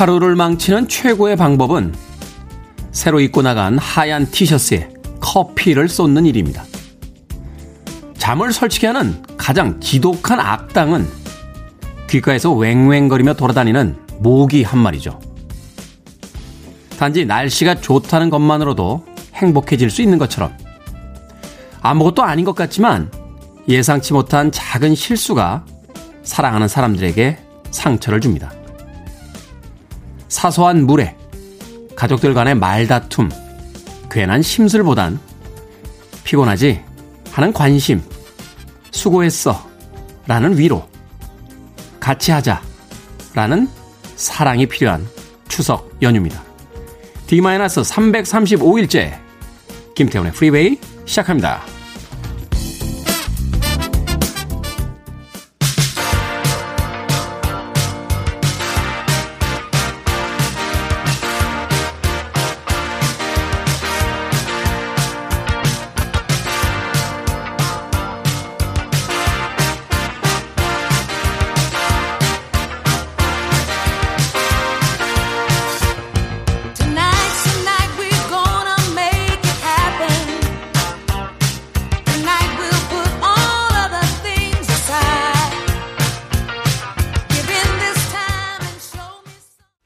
하루를 망치는 최고의 방법은 새로 입고 나간 하얀 티셔츠에 커피를 쏟는 일입니다. 잠을 설치게 하는 가장 지독한 악당은 귓가에서 왱왱거리며 돌아다니는 모기 한 마리죠. 단지 날씨가 좋다는 것만으로도 행복해질 수 있는 것처럼 아무것도 아닌 것 같지만 예상치 못한 작은 실수가 사랑하는 사람들에게 상처를 줍니다. 사소한 물에 가족들 간의 말다툼, 괜한 심술보단 피곤하지 하는 관심, 수고했어 라는 위로, 같이 하자 라는 사랑이 필요한 추석 연휴입니다. D-335일째 김태훈의 프리웨이 시작합니다.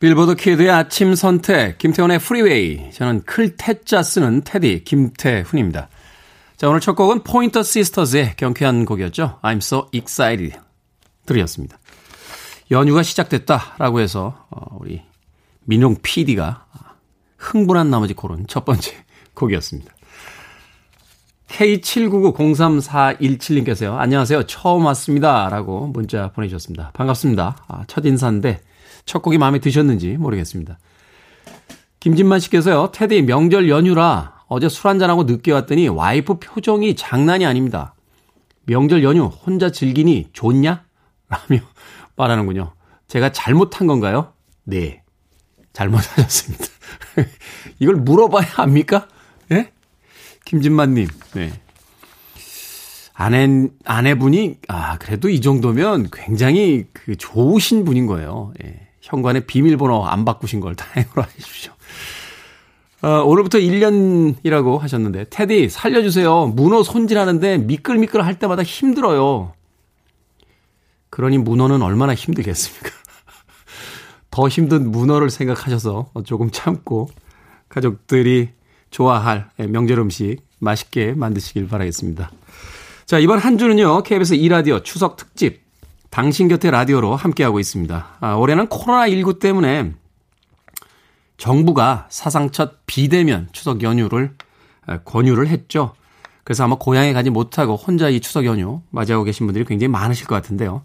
빌보드 kid의 아침 선택, 김태훈의 프리웨이. 저는 클 태 자 쓰는 태디, 김태훈입니다. 자, 오늘 첫 곡은 포인터 시스터즈의 경쾌한 곡이었죠. I'm so excited. 들으셨습니다. 연휴가 시작됐다라고 해서, 어, 우리 민용 PD가 흥분한 나머지 고른 첫 번째 곡이었습니다. K79903417님께서요. 안녕하세요. 처음 왔습니다. 라고 문자 보내주셨습니다. 반갑습니다. 아, 첫 인사인데, 첫 곡이 마음에 드셨는지 모르겠습니다. 김진만 씨께서요, 테디 명절 연휴라 어제 술 한잔하고 늦게 왔더니 와이프 표정이 장난이 아닙니다. 명절 연휴 혼자 즐기니 좋냐? 라며 말하는군요. 제가 잘못한 건가요? 네. 잘못하셨습니다. 이걸 물어봐야 합니까? 예? 네? 김진만님, 네. 아내, 아내분이, 아, 그래도 이 정도면 굉장히 그 좋으신 분인 거예요. 예. 현관에 비밀번호 안 바꾸신 걸 다행으로 하십시오. 어, 오늘부터 1년이라고 하셨는데, 테디, 살려주세요. 문어 손질하는데 미끌미끌 할 때마다 힘들어요. 그러니 문어는 얼마나 힘들겠습니까? 더 힘든 문어를 생각하셔서 조금 참고 가족들이 좋아할 명절 음식 맛있게 만드시길 바라겠습니다. 자, 이번 한 주는요, KBS 2라디오 추석 특집 당신 곁에 라디오로 함께하고 있습니다. 아, 올해는 코로나19 때문에 정부가 사상 첫 비대면 추석 연휴를 아, 권유를 했죠. 그래서 아마 고향에 가지 못하고 혼자 이 추석 연휴 맞이하고 계신 분들이 굉장히 많으실 것 같은데요.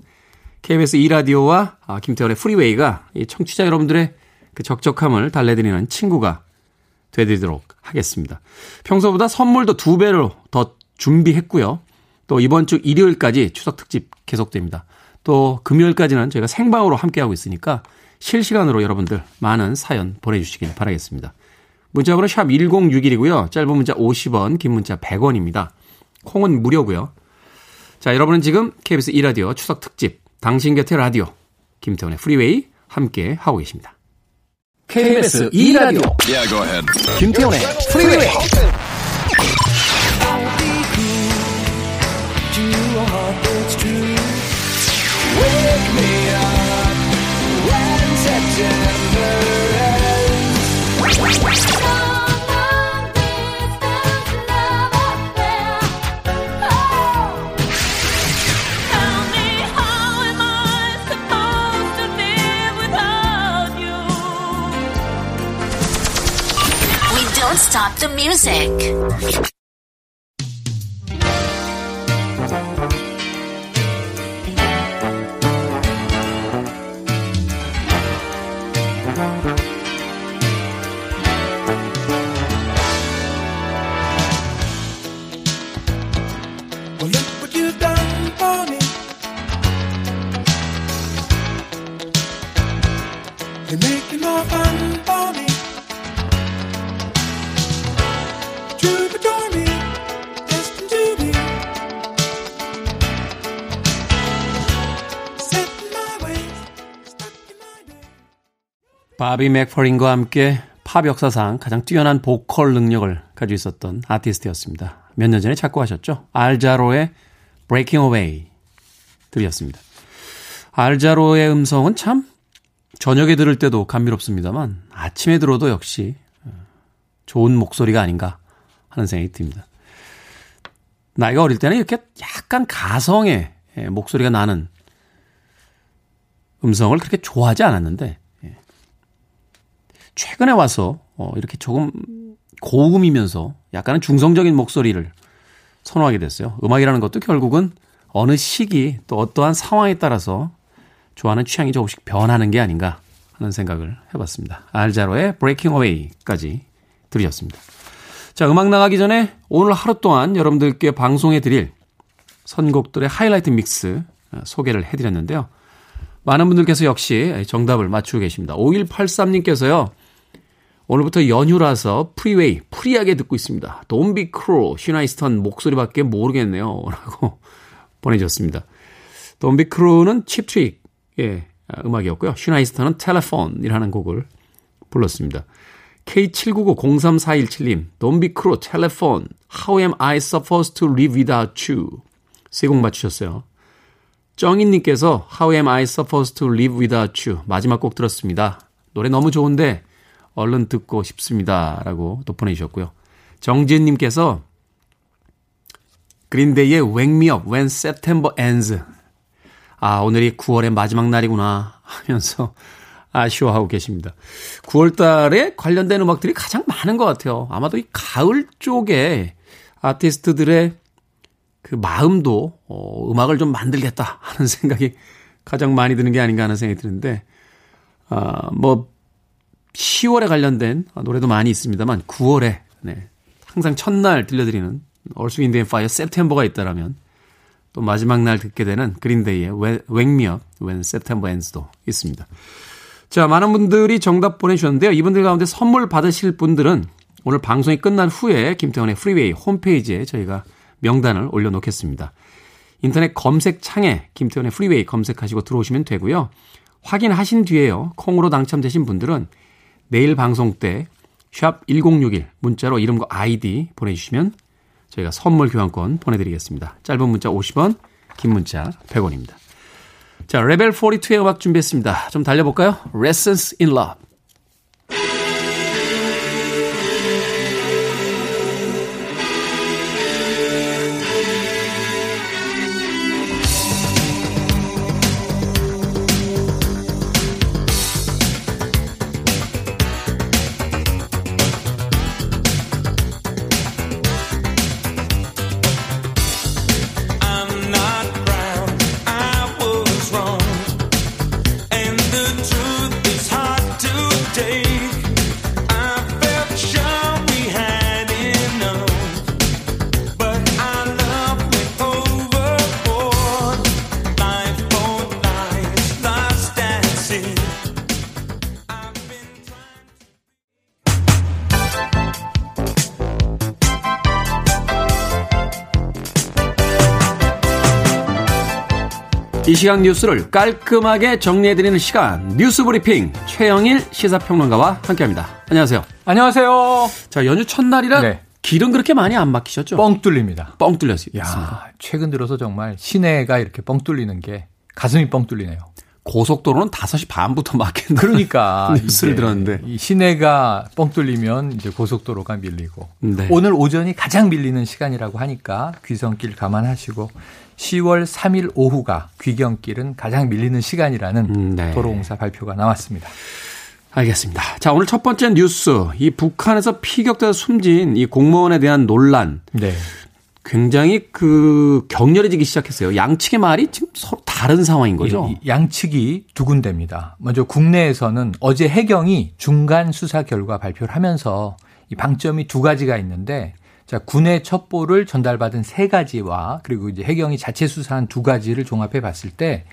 KBS 2라디오와 아, 김태훈의 프리웨이가 이 청취자 여러분들의 그 적적함을 달래드리는 친구가 되드리도록 하겠습니다. 평소보다 선물도 두 배로 더 준비했고요. 또 이번 주 일요일까지 추석 특집 계속됩니다. 또 금요일까지는 저희가 생방으로 함께하고 있으니까 실시간으로 여러분들 많은 사연 보내주시길 바라겠습니다. 문자번호 샵 1061이고요. 짧은 문자 50원, 긴 문자 100원입니다. 콩은 무료고요. 자, 여러분은 지금 KBS 2라디오 추석 특집 당신 곁에 라디오 김태훈의 프리웨이 함께 하고 계십니다. KBS 2라디오 yeah, 김태훈의 프리웨이 stop the music. You're making fun 바비 맥퍼린과 함께 팝 역사상 가장 뛰어난 보컬 능력을 가지고 있었던 아티스트였습니다. 몇 년 전에 작곡하셨죠. 알자로의 Breaking Away 들이었습니다. 알자로의 음성은 참 저녁에 들을 때도 감미롭습니다만 아침에 들어도 역시 좋은 목소리가 아닌가 하는 생각이 듭니다. 나이가 어릴 때는 이렇게 약간 가성의 목소리가 나는 음성을 그렇게 좋아하지 않았는데 최근에 와서 어, 이렇게 조금 고음이면서 약간은 중성적인 목소리를 선호하게 됐어요. 음악이라는 것도 결국은 어느 시기 또 어떠한 상황에 따라서 좋아하는 취향이 조금씩 변하는 게 아닌가 하는 생각을 해봤습니다. 알자로의 Breaking Away까지 들으셨습니다. 자, 음악 나가기 전에 오늘 하루 동안 여러분들께 방송해 드릴 선곡들의 하이라이트 믹스 소개를 해드렸는데요. 많은 분들께서 역시 정답을 맞추고 계십니다. 5183님께서요. 오늘부터 연휴라서 프리웨이, free하게 듣고 있습니다. Don't Be Cruel, 쉬나 이스턴 목소리밖에 모르겠네요. 라고 보내주셨습니다. Don't Be Cruel은 칩트릭의 음악이었고요. 쉬나 이스턴은 Telefone이라는 곡을 불렀습니다. K79903417님, Don't Be Cruel, Telefone, How am I supposed to live without you? 세곡 맞추셨어요. 정인님께서 How am I supposed to live without you? 마지막 곡 들었습니다. 노래 너무 좋은데 얼른 듣고 싶습니다. 라고 또 보내주셨고요. 정지은님께서 그린데이의 Wake Me Up When September Ends. 아, 오늘이 9월의 마지막 날이구나 하면서 아쉬워하고 계십니다. 9월 달에 관련된 음악들이 가장 많은 것 같아요. 아마도 이 가을 쪽에 아티스트들의 그 마음도 어, 음악을 좀 만들겠다 하는 생각이 가장 많이 드는 게 아닌가 하는 생각이 드는데, 아, 뭐, 10월에 관련된 노래도 많이 있습니다만 9월에 네, 항상 첫날 들려드리는 윈드 앤 파이어 September가 있다라면 또 마지막 날 듣게 되는 그린데이의 Wake Me Up Ends도 있습니다. 자, 많은 분들이 정답 보내주셨는데요. 이분들 가운데 선물 받으실 분들은 오늘 방송이 끝난 후에 김태훈의 프리웨이 홈페이지에 저희가 명단을 올려놓겠습니다. 인터넷 검색창에 김태훈의 프리웨이 검색하시고 들어오시면 되고요. 확인하신 뒤에요. 콩으로 당첨되신 분들은 내일 방송 때 샵 1061 문자로 이름과 아이디 보내주시면 저희가 선물 교환권 보내드리겠습니다. 짧은 문자 50원, 긴 문자 100원입니다. 자, 레벨 42의 음악 준비했습니다. 좀 달려볼까요? Lessons in Love. 이 시간 뉴스를 깔끔하게 정리해드리는 시간 뉴스 브리핑 최영일 시사평론가와 함께합니다. 안녕하세요. 안녕하세요. 자 연휴 첫날이라 네. 길은 그렇게 많이 안 막히셨죠? 뻥 뚫립니다. 뻥 뚫렸습니다. 최근 들어서 정말 시내가 이렇게 뻥 뚫리는 게 가슴이 뻥 뚫리네요. 고속도로는 5시 반부터 막힌다. 그러니까 뉴스를 들었는데 이 시내가 뻥 뚫리면 이제 고속도로가 밀리고 네. 오늘 오전이 가장 밀리는 시간이라고 하니까 귀성길 감안하시고 10월 3일 오후가 귀경길은 가장 밀리는 시간이라는 음, 네. 도로공사 발표가 나왔습니다. 알겠습니다. 자, 오늘 첫 번째 뉴스. 이 북한에서 피격돼서 숨진 이 공무원에 대한 논란. 네. 굉장히 그 격렬해지기 시작했어요. 양측의 말이 지금 서로 다른 상황인 거죠. 양측이 두 군데입니다. 먼저 국내에서는 어제 해경이 중간 수사 결과 발표를 하면서 이 방점이 두 가지가 있는데 자, 군의 첩보를 전달받은 세 가지와 그리고 이제 해경이 자체 수사한 두 가지를 종합해 봤을 때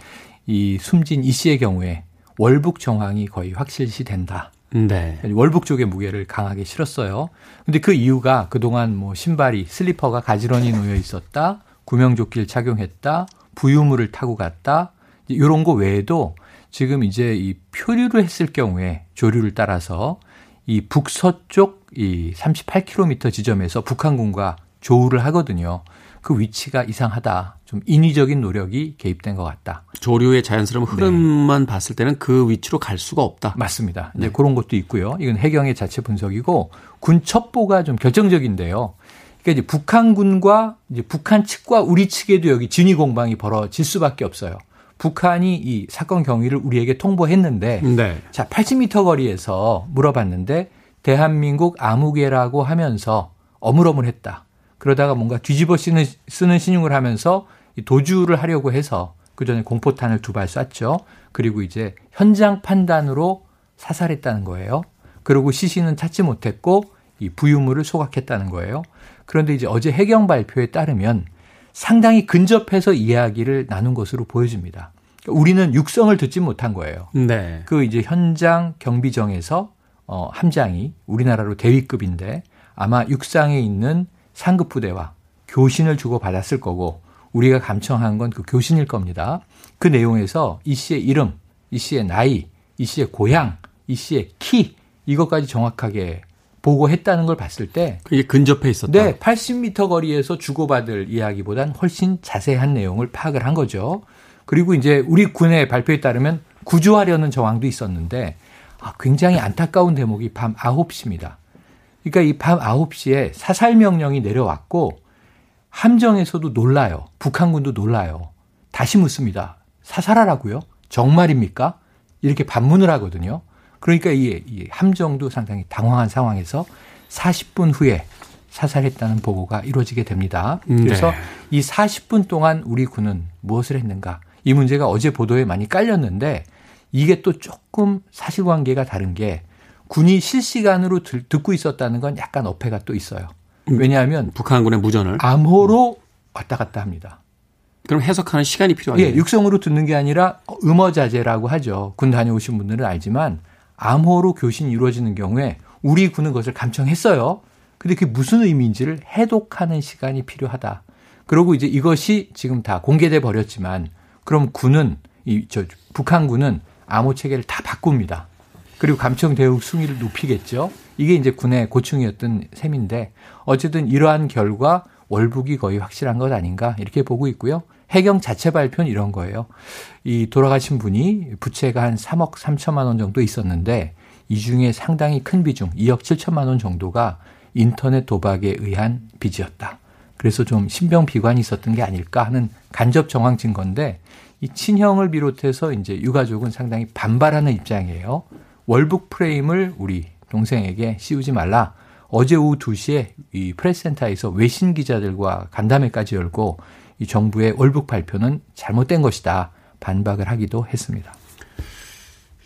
이 숨진 이 씨의 경우에 월북 정황이 거의 확실시 된다. 네. 월북 쪽의 무게를 강하게 실었어요. 근데 그 이유가 그동안 뭐 신발이 슬리퍼가 가지런히 놓여 있었다. 구명조끼를 착용했다. 부유물을 타고 갔다. 이런 거 외에도 지금 이제 이 표류를 했을 경우에 조류를 따라서 이 북서쪽 이 38km 지점에서 북한군과 조우를 하거든요. 그 위치가 이상하다. 좀 인위적인 노력이 개입된 것 같다. 조류의 자연스러운 흐름만 네. 봤을 때는 그 위치로 갈 수가 없다. 맞습니다. 이제 네. 그런 것도 있고요. 이건 해경의 자체 분석이고 군 첩보가 좀 결정적인데요. 그러니까 이제 북한군과 이제 북한 측과 우리 측에도 여기 진위 공방이 벌어질 수밖에 없어요. 북한이 이 사건 경위를 우리에게 통보했는데 네. 자 80m 거리에서 물어봤는데 대한민국 아무개라고 하면서 어물어물했다. 그러다가 뭔가 뒤집어 쓰는, 쓰는 신용을 하면서 도주를 하려고 해서 그 전에 공포탄을 두 발 쐈죠. 그리고 이제 현장 판단으로 사살했다는 거예요. 그리고 시신은 찾지 못했고 이 부유물을 소각했다는 거예요. 그런데 이제 어제 해경 발표에 따르면 상당히 근접해서 이야기를 나눈 것으로 보여집니다. 그러니까 우리는 육성을 듣지 못한 거예요. 네. 그 이제 현장 경비정에서 어 함장이 우리나라로 대위급인데 아마 육상에 있는 상급 부대와 교신을 주고 받았을 거고 우리가 감청한 건 그 교신일 겁니다. 그 내용에서 이 씨의 이름, 이 씨의 나이, 이 씨의 고향, 이 씨의 키 이것까지 정확하게 보고했다는 걸 봤을 때 그게 근접해 있었다. 네, 80m 거리에서 주고받을 이야기보단 훨씬 자세한 내용을 파악을 한 거죠. 그리고 이제 우리 군의 발표에 따르면 구조하려는 정황도 있었는데 아, 굉장히 안타까운 대목이 밤 9시입니다. 그러니까 이 밤 9시에 사살 명령이 내려왔고 함정에서도 놀라요. 북한군도 놀라요. 다시 묻습니다. 사살하라고요? 정말입니까? 이렇게 반문을 하거든요. 그러니까 이, 이 함정도 상당히 당황한 상황에서 40분 후에 사살했다는 보고가 이루어지게 됩니다. 그래서 네. 이 40분 동안 우리 군은 무엇을 했는가? 이 문제가 어제 보도에 많이 깔렸는데 이게 또 조금 사실관계가 다른 게 군이 실시간으로 듣고 있었다는 건 약간 어폐가 또 있어요. 음. 왜냐하면 북한군의 무전을 암호로 왔다 갔다 합니다. 그럼 해석하는 시간이 필요하네요. 예, 육성으로 듣는 게 아니라 음어자제라고 하죠. 군 다녀오신 분들은 알지만 암호로 교신이 이루어지는 경우에 우리 군은 그것을 감청했어요. 근데 그게 무슨 의미인지를 해독하는 시간이 필요하다. 그리고 이제 이것이 지금 다 공개돼 버렸지만 그럼 군은 이 저 북한군은 암호 체계를 다 바꿉니다. 그리고 감청 대응 승위를 높이겠죠. 이게 이제 군의 고충이었던 셈인데 어쨌든 이러한 결과 월북이 거의 확실한 것 아닌가 이렇게 보고 있고요. 해경 자체 발표는 이런 거예요. 이 돌아가신 분이 부채가 한 3억 3천만 원 정도 있었는데 이 중에 상당히 큰 비중 2억 7천만 원 정도가 인터넷 도박에 의한 빚이었다. 그래서 좀 신병 비관이 있었던 게 아닐까 하는 간접 정황 증거인데 이 친형을 비롯해서 이제 유가족은 상당히 반발하는 입장이에요. 월북 프레임을 우리 동생에게 씌우지 말라. 어제 오후 2시에 이 프레스센터에서 외신 기자들과 간담회까지 열고 이 정부의 월북 발표는 잘못된 것이다. 반박을 하기도 했습니다.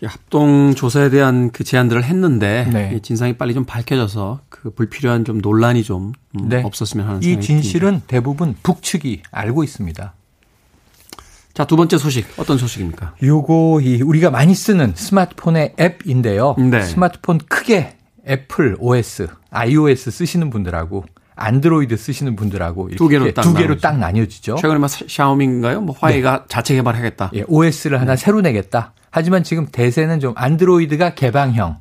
합동 조사에 대한 그 제안들을 했는데 네. 진상이 빨리 좀 밝혀져서 그 불필요한 좀 논란이 좀 음, 네. 없었으면 하는 생각이 이 진실은 듭니다. 대부분 북측이 알고 있습니다. 자, 두 번째 소식 어떤 소식입니까? 요거 이 우리가 많이 쓰는 스마트폰의 앱인데요. 네. 스마트폰 크게 애플 OS, iOS 쓰시는 분들하고 안드로이드 쓰시는 분들하고 두 개로 딱, 두 개로 딱 나뉘어지죠. 최근에 막 샤오미인가요? 뭐 화웨이가 네. 자체 개발하겠다. 예, OS를 하나 네. 새로 내겠다. 하지만 지금 대세는 좀 안드로이드가 개방형,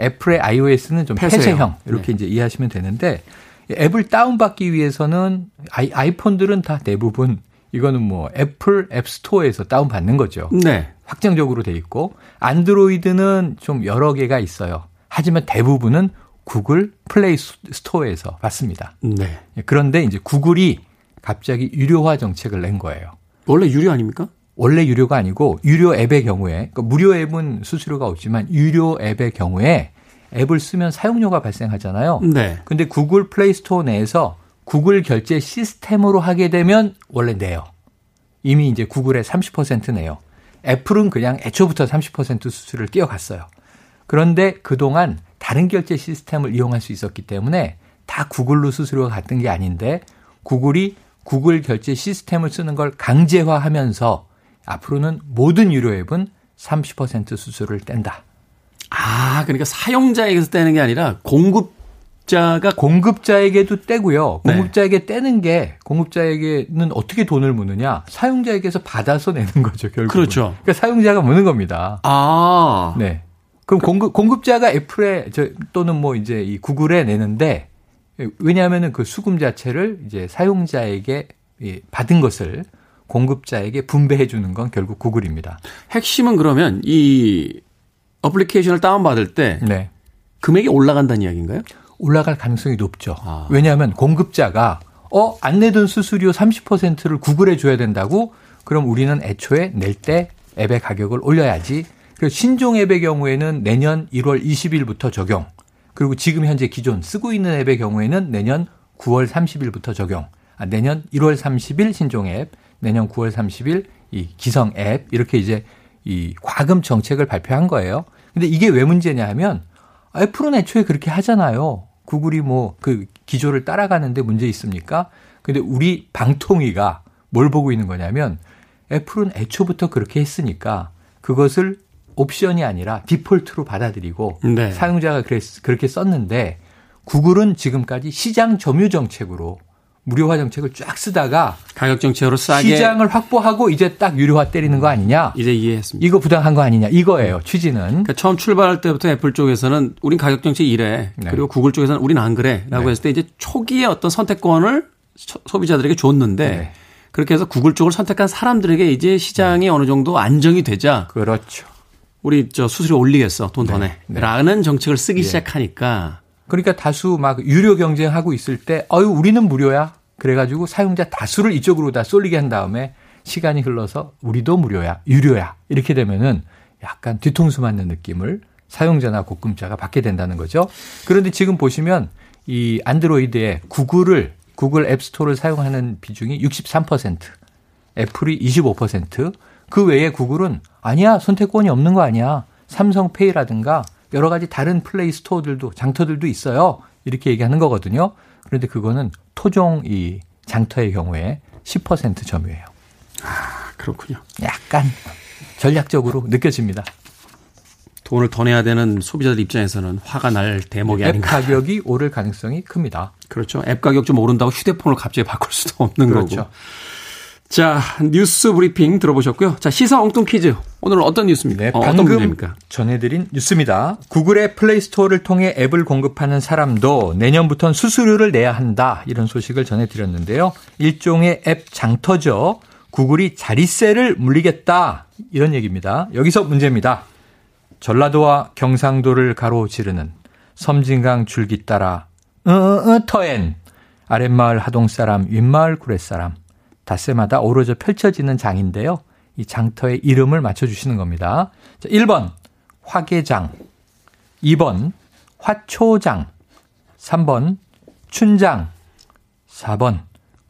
애플의 iOS는 좀 폐쇄형, 폐쇄형 이렇게 네. 이제 이해하시면 되는데 앱을 다운받기 위해서는 아이, 아이폰들은 다 대부분 이거는 뭐 애플 앱스토어에서 다운받는 거죠. 네. 확정적으로 돼 있고 안드로이드는 좀 여러 개가 있어요. 하지만 대부분은 구글 플레이 스토어에서 받습니다. 네. 그런데 이제 구글이 갑자기 유료화 정책을 낸 거예요. 원래 유료 아닙니까? 원래 유료가 아니고 유료 앱의 경우에 그러니까 무료 앱은 수수료가 없지만 유료 앱의 경우에 앱을 쓰면 사용료가 발생하잖아요. 네. 근데 구글 플레이 스토어 내에서 구글 결제 시스템으로 하게 되면 원래 내요. 이미 이제 구글에 30% 내요. 애플은 그냥 애초부터 30% 수수료를 떼어갔어요. 그런데 그동안 다른 결제 시스템을 이용할 수 있었기 때문에 다 구글로 수수료가 갔던 게 아닌데 구글이 구글 결제 시스템을 쓰는 걸 강제화하면서 앞으로는 모든 유료 앱은 30% 수수료를 뗀다. 아, 그러니까 사용자에게서 떼는 게 아니라 공급 공급자가 공급자에게도 떼고요. 네. 공급자에게 네. 떼는 게 공급자에게는 어떻게 돈을 묻느냐? 사용자에게서 받아서 내는 거죠, 결국. 그렇죠. 그러니까 사용자가 묻는 겁니다. 아. 네. 그럼 공급 공급자가 애플에 저 또는 뭐 이제 이 구글에 내는데 왜냐하면은 그 수금 자체를 이제 사용자에게 받은 것을 공급자에게 분배해 주는 건 결국 구글입니다. 핵심은 그러면 이 어플리케이션을 다운받을 때 네. 금액이 올라간다는 이야기인가요? 올라갈 가능성이 높죠. 아. 왜냐하면 공급자가 어, 안 내던 수수료 30%를 구글에 줘야 된다고? 그럼 우리는 애초에 낼 때 앱의 가격을 올려야지. 그 신종 앱의 경우에는 내년 1월 20일부터 적용. 그리고 지금 현재 기존 쓰고 있는 앱의 경우에는 내년 9월 30일부터 적용. 아, 내년 1월 30일 신종 앱, 내년 9월 30일 이 기성 앱 이렇게 이제 이 과금 정책을 발표한 거예요. 근데 이게 왜 문제냐 하면 애플은 애초에 그렇게 하잖아요. 구글이 뭐 그 기조를 따라가는데 문제 있습니까? 근데 우리 방통위가 뭘 보고 있는 거냐면 애플은 애초부터 그렇게 했으니까 그것을 옵션이 아니라 디폴트로 받아들이고 네. 사용자가 그랬, 그렇게 썼는데 구글은 지금까지 시장 점유 정책으로 무료 화 정책을 쫙 쓰다가 가격 정책으로 싸게 시장을 확보하고 이제 딱 유료화 때리는 거 아니냐? 이제 이해했습니다. 이거 부당한 거 아니냐? 이거예요. 취지는. 그러니까 처음 출발할 때부터 애플 쪽에서는 우린 가격 정책 이래. 네. 그리고 구글 쪽에서는 우린 안 그래라고 네. 했을 때 이제 초기에 어떤 선택권을 소비자들에게 줬는데 네. 그렇게 해서 구글 쪽을 선택한 사람들에게 이제 시장이 네. 어느 정도 안정이 되자 그렇죠. 우리 저 수수료 올리겠어. 돈 더 내. 네. 라는 정책을 쓰기 예. 시작하니까 그러니까 다수 막 유료 경쟁하고 있을 때, 어유 우리는 무료야. 그래가지고 사용자 다수를 이쪽으로 다 쏠리게 한 다음에 시간이 흘러서 우리도 무료야, 유료야. 이렇게 되면은 약간 뒤통수 맞는 느낌을 사용자나 고금자가 받게 된다는 거죠. 그런데 지금 보시면 이 안드로이드에 구글을, 구글 앱스토어를 사용하는 비중이 63%, 애플이 25%, 그 외에 구글은 아니야, 선택권이 없는 거 아니야. 삼성페이라든가 여러 가지 다른 플레이 스토어들도 장터들도 있어요. 이렇게 얘기하는 거거든요. 그런데 그거는 토종 이 장터의 경우에 10% 점유예요. 아, 그렇군요. 약간 전략적으로 느껴집니다. 돈을 더 내야 되는 소비자들 입장에서는 화가 날 대목이 아닌가. 앱 가격이 오를 가능성이 큽니다. 그렇죠. 앱 가격 좀 오른다고 휴대폰을 갑자기 바꿀 수도 없는 그렇죠. 거고. 자, 뉴스 브리핑 들어보셨고요. 자, 시사 엉뚱 퀴즈. 오늘은 어떤 뉴스입니까? 네, 어, 방금 문제입니까? 전해드린 뉴스입니다. 구글의 플레이스토어를 통해 앱을 공급하는 사람도 내년부터는 수수료를 내야 한다. 이런 소식을 전해드렸는데요. 일종의 앱 장터죠. 구글이 자리세를 물리겠다. 이런 얘기입니다. 여기서 문제입니다. 전라도와 경상도를 가로지르는 섬진강 줄기 따라 으, 으, 터엔 아랫마을 하동사람 윗마을 구렛사람 닷새마다 어우러져 펼쳐지는 장인데요. 이 장터의 이름을 맞춰주시는 겁니다. 자, 1번 화계장, 2번 화초장, 3번 춘장, 4번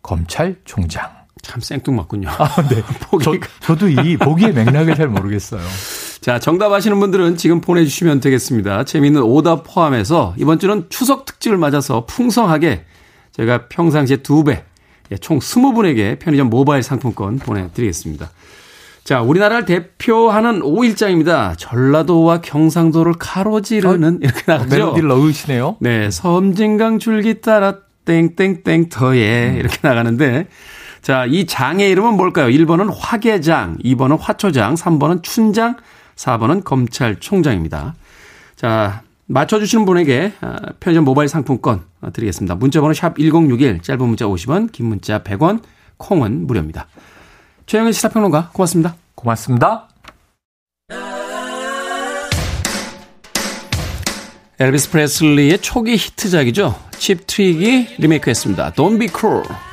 검찰총장. 참 생뚱맞군요. 아, 네. 보기 저, 도이 보기의 맥락을 잘 모르겠어요. 자, 정답 아시는 분들은 지금 보내주시면 되겠습니다. 재미있는 오답 포함해서 이번 주는 추석 특집을 맞아서 풍성하게 제가 평상시에 두 배, 예, 총 20분에게 편의점 모바일 상품권 보내드리겠습니다. 자, 우리나라를 대표하는 5일장입니다. 전라도와 경상도를 가로지르는 어? 이렇게 나가죠. 멜로디를 넣으시네요. 네, 섬진강 줄기 따라 땡땡땡 터에 음. 이렇게 나가는데 자, 이 장의 이름은 뭘까요? 1번은 화계장, 2번은 화초장, 3번은 춘장, 4번은 검찰총장입니다. 자, 맞춰주시는 분에게 아, 편의점 모바일 상품권 드리겠습니다. 문자번호 샵 1061, 짧은 문자 50원, 긴 문자 100원, 콩은 무료입니다. 최영일 시사평론가 고맙습니다. 고맙습니다. 엘비스 프레슬리의 초기 히트작이죠. 칩 트릭이 리메이크했습니다. Don't be cruel.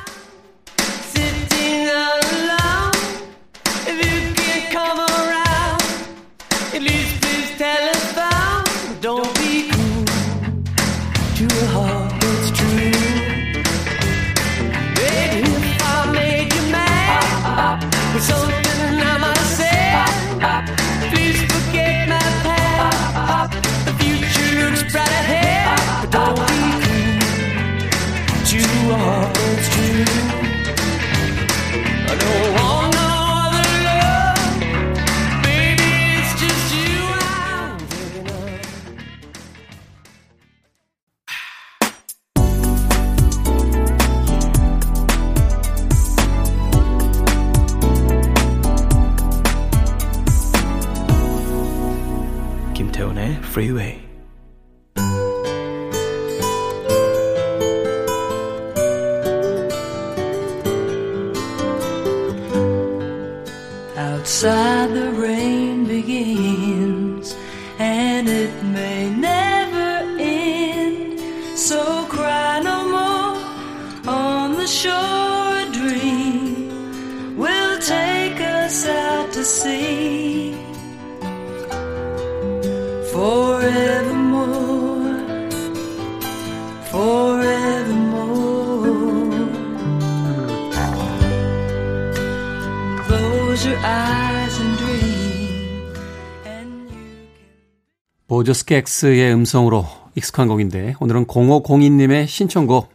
보조 스캑스의 음성으로 익숙한 곡인데 오늘은 0502님의 신청곡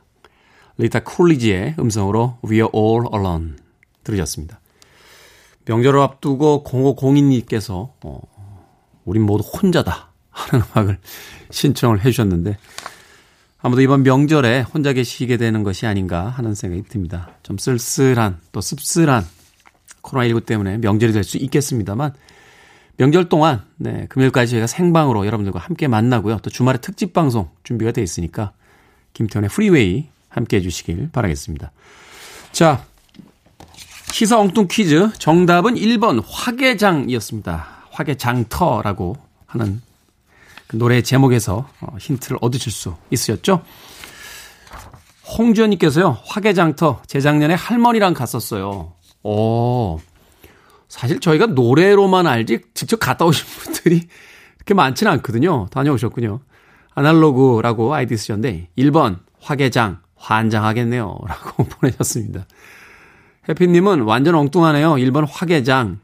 리타 쿨리지의 음성으로 We're All Alone 들으셨습니다. 명절을 앞두고 0502님께서 어, 우린 모두 혼자다 하는 음악을 신청을 해주셨는데 아무도 이번 명절에 혼자 계시게 되는 것이 아닌가 하는 생각이 듭니다. 좀 쓸쓸한 또 씁쓸한 코로나19 때문에 명절이 될 수 있겠습니다만 명절 동안 네, 금요일까지 저희가 생방으로 여러분들과 함께 만나고요. 또 주말에 특집 방송 준비가 돼 있으니까 김태훈의 프리웨이 함께 해주시길 바라겠습니다. 자, 시사 엉뚱 퀴즈 정답은 1번 화개장이었습니다. 화개장터라고 하는 그 노래 제목에서 어, 힌트를 얻으실 수 있으셨죠? 홍주연님께서요, 화개장터 재작년에 할머니랑 갔었어요. 오, 사실 저희가 노래로만 알지 직접 갔다 오신 분들이 그렇게 많지는 않거든요. 다녀오셨군요. 아날로그라고 아이디 쓰셨는데 1번 화개장 환장하겠네요. 라고 보내셨습니다. 해피님은 완전 엉뚱하네요. 1번 화개장.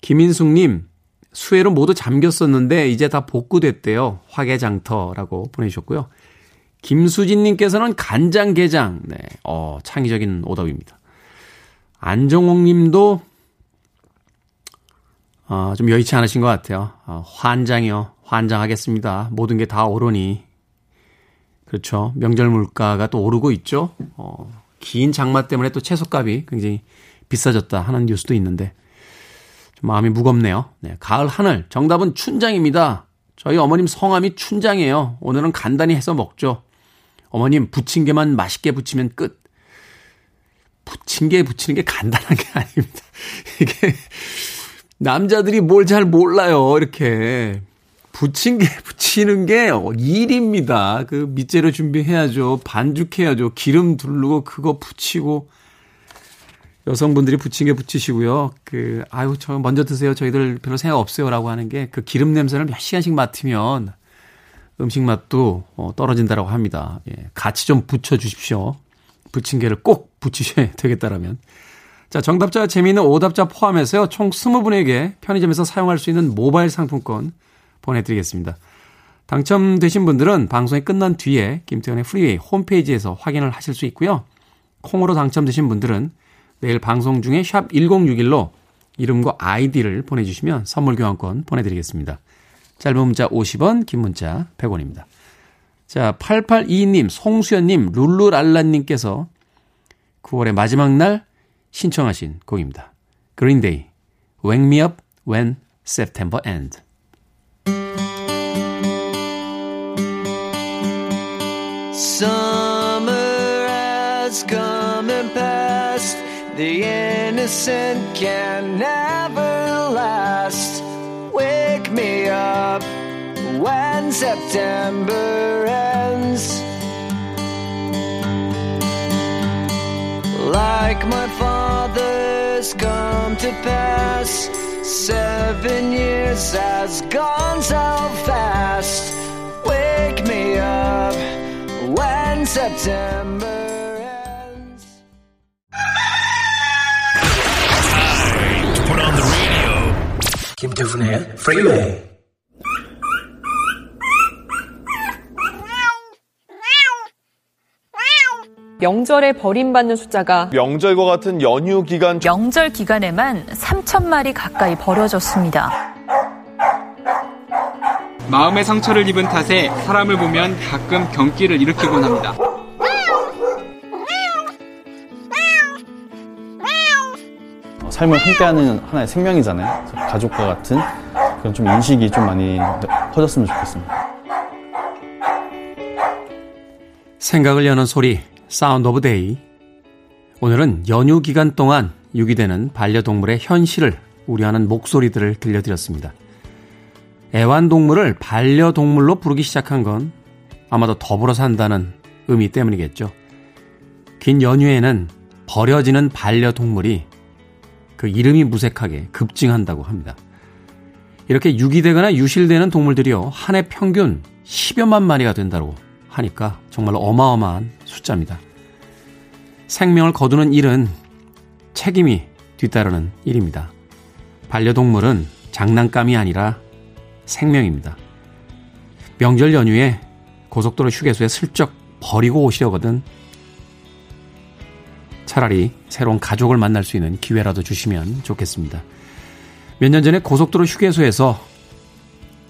김인숙님 수혜로 모두 잠겼었는데 이제 다 복구됐대요. 화개장터라고 보내주셨고요. 김수진님께서는 간장게장. 네, 어, 창의적인 오답입니다. 안정옥 님도 어, 좀 여의치 않으신 것 같아요. 어, 환장이요. 환장하겠습니다. 모든 게 다 오르니. 그렇죠. 명절 물가가 또 오르고 있죠. 어, 긴 장마 때문에 또 채소값이 굉장히 비싸졌다 하는 뉴스도 있는데 좀 마음이 무겁네요. 네, 가을 하늘. 정답은 춘장입니다. 저희 어머님 성함이 춘장이에요. 오늘은 간단히 해서 먹죠. 어머님 부침개만 맛있게 부치면 끝. 부침개 부치는 게 간단한 게 아닙니다. 이게 남자들이 뭘 잘 몰라요. 이렇게 부침개 부치는 게 일입니다. 그 밑재료 준비해야죠. 반죽해야죠. 기름 두르고 그거 부치고 여성분들이 부침개 부치시고요. 그 아유 저 먼저 드세요. 저희들 별로 생각 없어요 라고 하는 게 그 기름 냄새를 몇 시간씩 맡으면 음식 맛도 어, 떨어진다라고 합니다. 예, 같이 좀 붙여 주십시오. 부침개를 꼭 붙이셔야 되겠다라면. 자, 정답자 재미있는 오답자 포함해서요. 총 20분에게 편의점에서 사용할 수 있는 모바일 상품권 보내드리겠습니다. 당첨되신 분들은 방송이 끝난 뒤에 김태훈의 프리웨이 홈페이지에서 확인을 하실 수 있고요. 콩으로 당첨되신 분들은 내일 방송 중에 샵 1061로 이름과 아이디를 보내주시면 선물 교환권 보내드리겠습니다. 짧은 문자 50원, 긴 문자 100원입니다. 자, 8822님, 송수연님, 룰루랄라님께서 9월의 마지막 날 신청하신 곡입니다. 그린데이, Wake Me Up When September End. Summer has come and passed. The innocent can never last. Wake me up when September ends. like my father's come to pass. Seven years has gone so fast. Wake me up when September ends. Time to put on the radio. Kim Duvernay, Freeway. 명절에 버림받는 숫자가 명절과 같은 연휴 기간 명절 기간에만 3천 마리 가까이 버려졌습니다. 마음의 상처를 입은 탓에 사람을 보면 가끔 경기를 일으키곤 합니다. 삶을 함께하는 하나의 생명이잖아요. 가족과 같은 그런 좀 인식이 좀 많이 퍼졌으면 좋겠습니다. 생각을 여는 소리, Sound of Day. 오늘은 연휴 기간 동안 유기되는 반려동물의 현실을 우려하는 목소리들을 들려드렸습니다. 애완동물을 반려동물로 부르기 시작한 건 아마도 더불어 산다는 의미 때문이겠죠. 긴 연휴에는 버려지는 반려동물이 그 이름이 무색하게 급증한다고 합니다. 이렇게 유기되거나 유실되는 동물들이요, 한 해 평균 10여만 마리가 된다고 하니까 정말 어마어마한 숫자입니다. 생명을 거두는 일은 책임이 뒤따르는 일입니다. 반려동물은 장난감이 아니라 생명입니다. 명절 연휴에 고속도로 휴게소에 슬쩍 버리고 오시려거든 차라리 새로운 가족을 만날 수 있는 기회라도 주시면 좋겠습니다. 몇 년 전에 고속도로 휴게소에서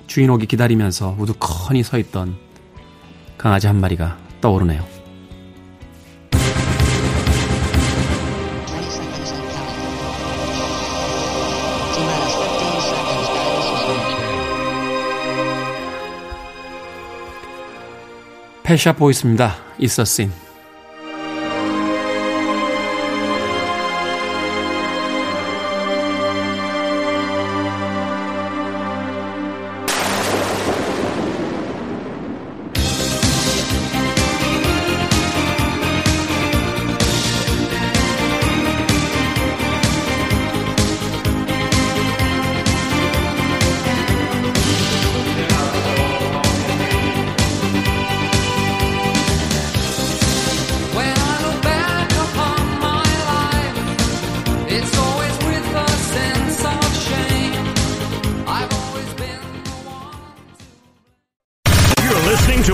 주인 오기 기다리면서 우두커니 서 있던 강아지 한 마리가 떠오르네요. 패샤 보이스입니다. 씬.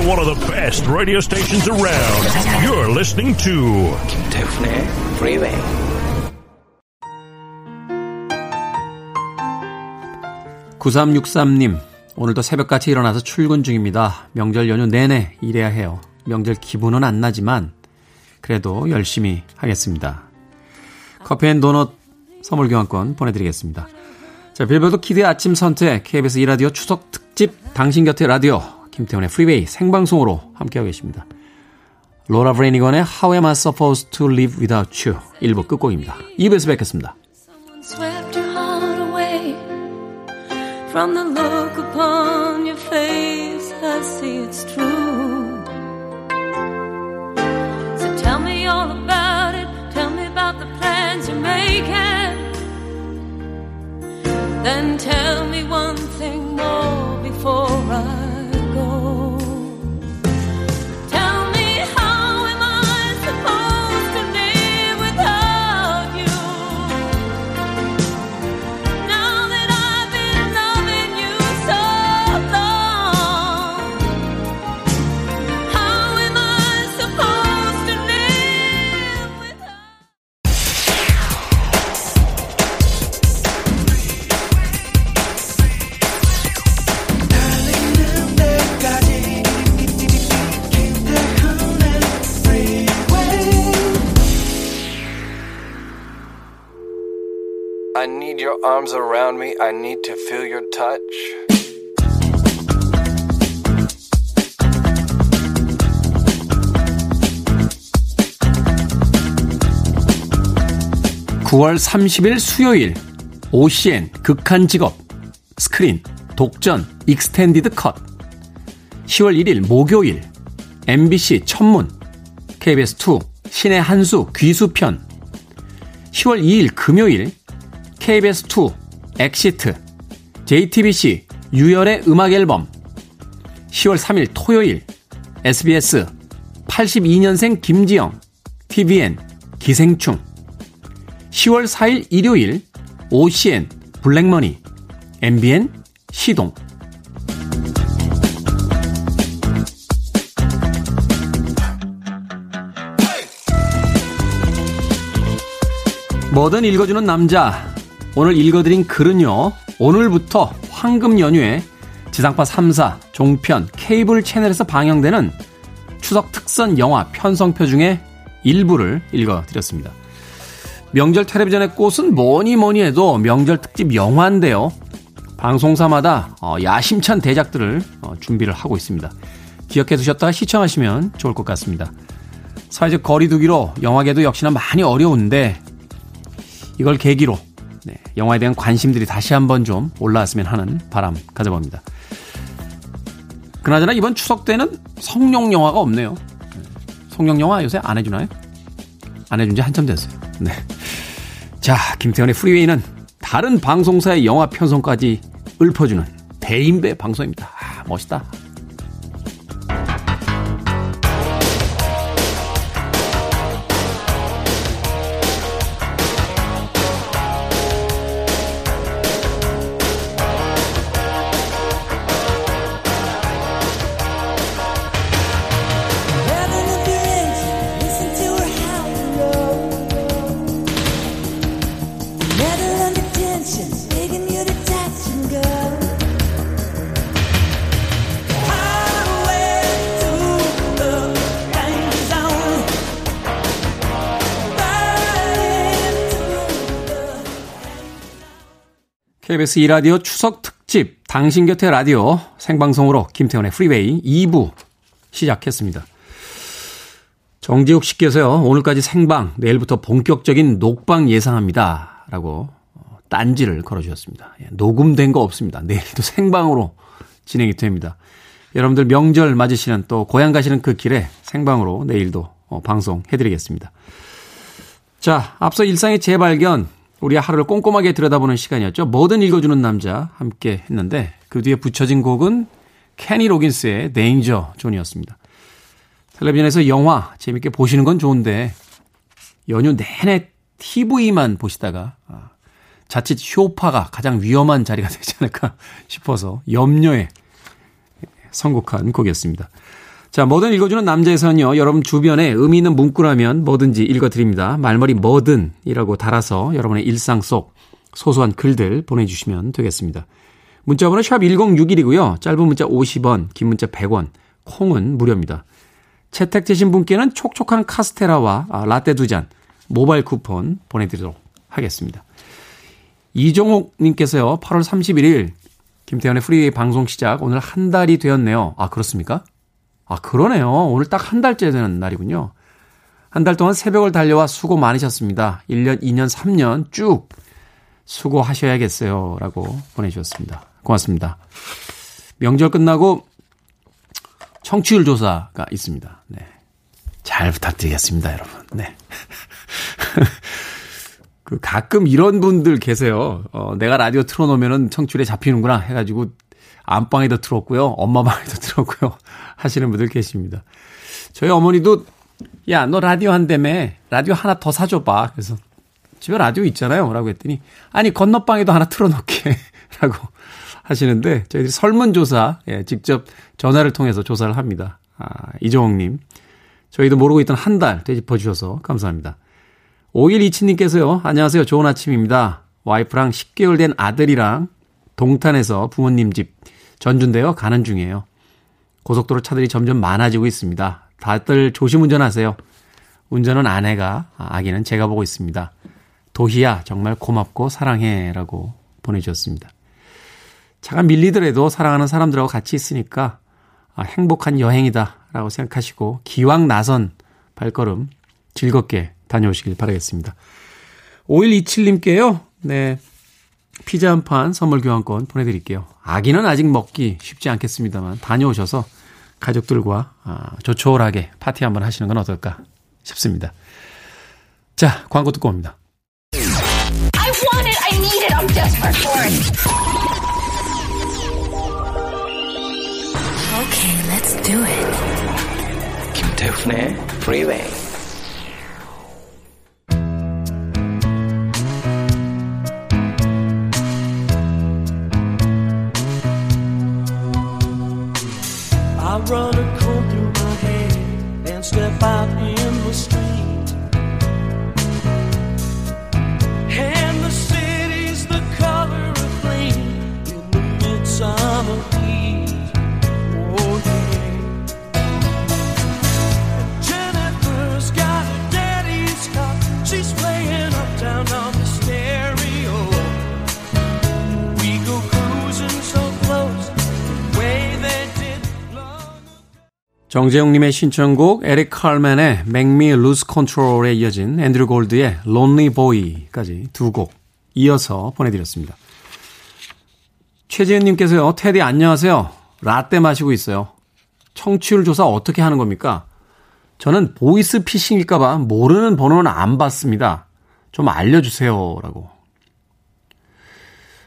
One of the best radio stations around. You're listening to 김태훈의 Freeway. (9363님) 오늘도 새벽같이 일어나서 출근 중입니다. 명절 연휴 내내 일해야 해요. 명절 기분은 안 나지만 그래도 열심히 하겠습니다. 커피 and 도넛 선물 교환권 보내드리겠습니다. 자, 빌보드 kid의 아침 선택 KBS 2라디오 추석 특집 당신 곁에 라디오 김태훈의 프리웨이 생방송으로 함께하고 계십니다. 로라 브레니건의 How am I supposed to live without you 1부 끝곡입니다. 2부에서 뵙겠습니다. From the look upon your face. I see it's true. So tell me all about it. Tell me about the plans you're making. Then tell me one thing more before I (9월 30일) 수요일 OCN 극한 직업 스크린 독전 Extended Cut. 10월 1일 목요일 MBC 천문 KBS2 신의 한수 귀수편. 10월 2일 금요일 KBS2 엑시트 JTBC 유열의 음악 앨범 10월 3일 토요일 SBS 82년생 김지영 TVN 기생충 10월 4일 일요일 OCN 블랙머니 MBN 시동. 뭐든 읽어주는 남자 오늘 읽어드린 글은요 오늘부터 황금 연휴에 지상파 3사 종편 케이블 채널에서 방영되는 추석 특선 영화 편성표 중에 일부를 읽어드렸습니다. 명절 텔레비전의 꽃은 뭐니 뭐니 해도 명절 특집 영화인데요. 방송사마다 어, 야심찬 대작들을 어, 준비를 하고 있습니다. 기억해 두셨다가 시청하시면 좋을 것 같습니다. 사회적 거리두기로 영화계도 역시나 많이 어려운데 이걸 계기로 네, 영화에 대한 관심들이 다시 한번 좀 올라왔으면 하는 바람 가져봅니다. 그나저나 이번 추석 때는 성룡 영화가 없네요. 성룡 영화 요새 안 해주나요? 안 해준 지 한참 됐어요. 네. 자, 김태현의 프리웨이는 다른 방송사의 영화 편성까지 읊어주는 대인배 방송입니다. 아, 멋있다. KBS 2라디오 추석 특집 당신 곁에 라디오 생방송으로 김태훈의 프리웨이 2부 시작했습니다. 정지욱 씨께서요, 오늘까지 생방, 내일부터 본격적인 녹방 예상합니다. 라고 딴지를 걸어주셨습니다. 예, 녹음된 거 없습니다. 내일도 생방으로 진행이 됩니다. 여러분들 명절 맞으시는 또 고향 가시는 그 길에 생방으로 내일도 어, 방송해드리겠습니다. 자, 앞서 일상의 재발견, 우리의 하루를 꼼꼼하게 들여다보는 시간이었죠. 뭐든 읽어주는 남자 함께 했는데 그 뒤에 붙여진 곡은 캐니 로긴스의 데인저 존이었습니다. 텔레비전에서 영화 재밌게 보시는 건 좋은데 연휴 내내 TV만 보시다가 아, 자칫 쇼파가 가장 위험한 자리가 되지 않을까 싶어서 염려에 선곡한 곡이었습니다. 자, 뭐든 읽어주는 남자에서는요, 여러분 주변에 의미 있는 문구라면 뭐든지 읽어드립니다. 말머리 뭐든이라고 달아서 여러분의 일상 속 소소한 글들 보내주시면 되겠습니다. 문자번호 샵 1061이고요. 짧은 문자 50원, 긴 문자 100원, 콩은 무료입니다. 채택되신 분께는 촉촉한 카스테라와 아, 라떼 두 잔, 모바일 쿠폰 보내드리도록 하겠습니다. 이종옥님께서요, 8월 31일, 김태현의 프리웨이 방송 시작, 오늘 한 달이 되었네요. 아, 그렇습니까? 아, 그러네요. 오늘 딱 한 달째 되는 날이군요. 한 달 동안 새벽을 달려와 수고 많으셨습니다. 1년, 2년, 3년 쭉 수고하셔야겠어요. 라고 보내주셨습니다. 고맙습니다. 명절 끝나고 청취율 조사가 있습니다. 네. 잘 부탁드리겠습니다, 여러분. 네. 그 가끔 이런 분들 계세요. 어, 내가 라디오 틀어놓으면은 청취율에 잡히는구나 해가지고 안방에도 틀었고요. 엄마 방에도 틀었고요. 하시는 분들 계십니다. 저희 어머니도 야, 너 라디오 한다며. 라디오 하나 더 사줘봐. 그래서 집에 라디오 있잖아요. 라고 했더니 아니, 건너방에도 하나 틀어놓게. 라고 하시는데 저희들이 설문조사, 예, 직접 전화를 통해서 조사를 합니다. 아, 이종옥님. 저희도 모르고 있던 한 달 되짚어주셔서 감사합니다. 5127님께서요. 안녕하세요. 좋은 아침입니다. 와이프랑 10개월 된 아들이랑 동탄에서 부모님 집 전주인데요. 가는 중이에요. 고속도로 차들이 점점 많아지고 있습니다. 다들 조심 운전하세요. 운전은 아내가, 아기는 제가 보고 있습니다. 도희야, 정말 고맙고 사랑해. 라고 보내주셨습니다. 차가 밀리더라도 사랑하는 사람들하고 같이 있으니까 아, 행복한 여행이다. 라고 생각하시고 기왕 나선 발걸음 즐겁게 다녀오시길 바라겠습니다. 5127님께요. 네. 피자 한 판 선물 교환권 보내드릴게요. 아기는 아직 먹기 쉽지 않겠습니다만 다녀오셔서 가족들과 아, 조촐하게 파티 한번 하시는 건 어떨까 싶습니다. 자, 광고 듣고 옵니다. I want it. I need it. I'm desperate for it. Okay, let's do it. 김태훈의 Freeway. I 정재용님의 신청곡 에릭 칼맨의 Make Me Lose Control에 이어진 앤드류 골드의 Lonely Boy까지 두 곡 이어서 보내드렸습니다. 최지은님께서요. 태디 안녕하세요. 라떼 마시고 있어요. 청취율 조사 어떻게 하는 겁니까? 저는 보이스 피싱일까봐 모르는 번호는 안 받습니다. 좀 알려주세요. 라고.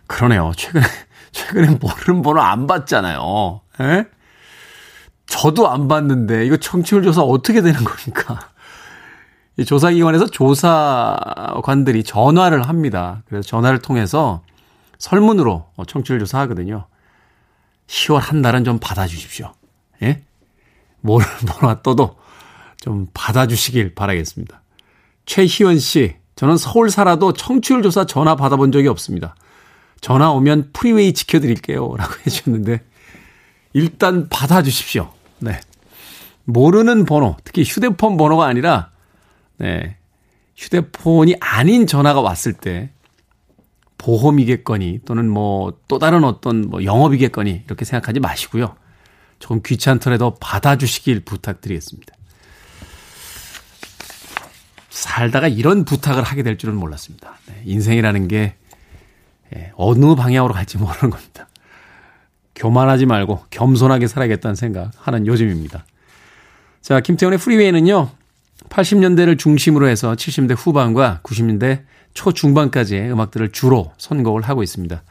그러네요. 최근에, 최근에 모르는 번호 안 받잖아요. 에? 저도 안 받는데, 이거 청취율 조사 어떻게 되는 겁니까? 이 조사기관에서 조사관들이 전화를 합니다. 그래서 전화를 통해서 설문으로 청취율 조사 하거든요. 10월 한 달은 좀 받아주십시오. 예? 모르는 번호가 떠도 좀 받아주시길 바라겠습니다. 최희원 씨, 저는 서울 살아도 청취율 조사 전화 받아본 적이 없습니다. 전화 오면 프리웨이 지켜드릴게요. 라고 해주셨는데, 일단 받아주십시오. 네. 모르는 번호, 특히 휴대폰 번호가 아니라, 네. 휴대폰이 아닌 전화가 왔을 때, 보험이겠거니, 또는 뭐, 또 다른 어떤 뭐 영업이겠거니, 이렇게 생각하지 마시고요. 조금 귀찮더라도 받아주시길 부탁드리겠습니다. 살다가 이런 부탁을 하게 될 줄은 몰랐습니다. 네, 인생이라는 게 예, 어느 방향으로 갈지 모르는 겁니다. 교만하지 말고 겸손하게 살아야겠다는 생각하는 요즘입니다. 자, 김태훈의 프리웨이는요. 80년대를 중심으로 해서 70년대 후반과 90년대 초중반까지의 음악들을 주로 선곡을 하고 있습니다.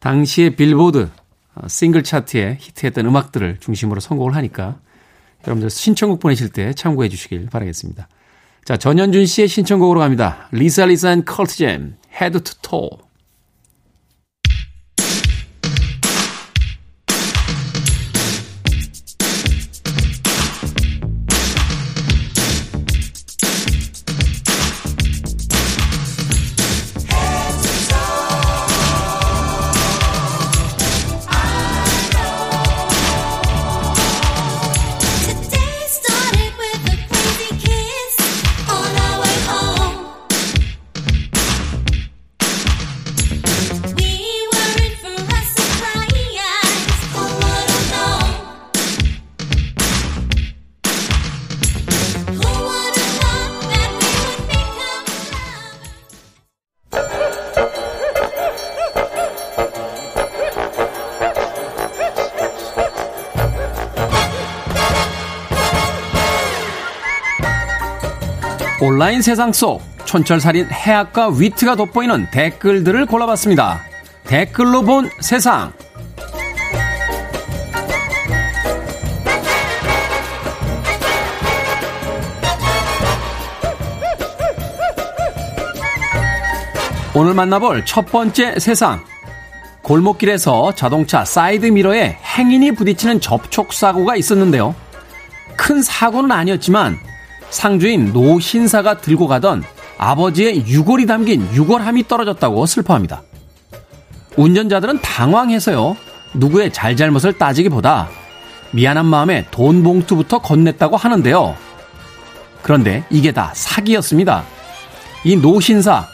당시의 빌보드 어, 싱글 차트에 히트했던 음악들을 중심으로 선곡을 하니까 여러분들 신청곡 보내실 때 참고해 주시길 바라겠습니다. 자, 전현준 씨의 신청곡으로 갑니다. Lisa Lisa and Cult Jam, Head to Toe. 온라인 세상 속 촌철살인 해학과 위트가 돋보이는 댓글들을 골라봤습니다. 댓글로 본 세상. 오늘 만나볼 첫 번째 세상. 골목길에서 자동차 사이드 미러에 행인이 부딪히는 접촉사고가 있었는데요. 큰 사고는 아니었지만 상주인 노 신사가 들고 가던 아버지의 유골이 담긴 유골함이 떨어졌다고 슬퍼합니다. 운전자들은 당황해서요. 누구의 잘잘못을 따지기보다 미안한 마음에 돈 봉투부터 건넸다고 하는데요. 그런데 이게 다 사기였습니다. 이 노신사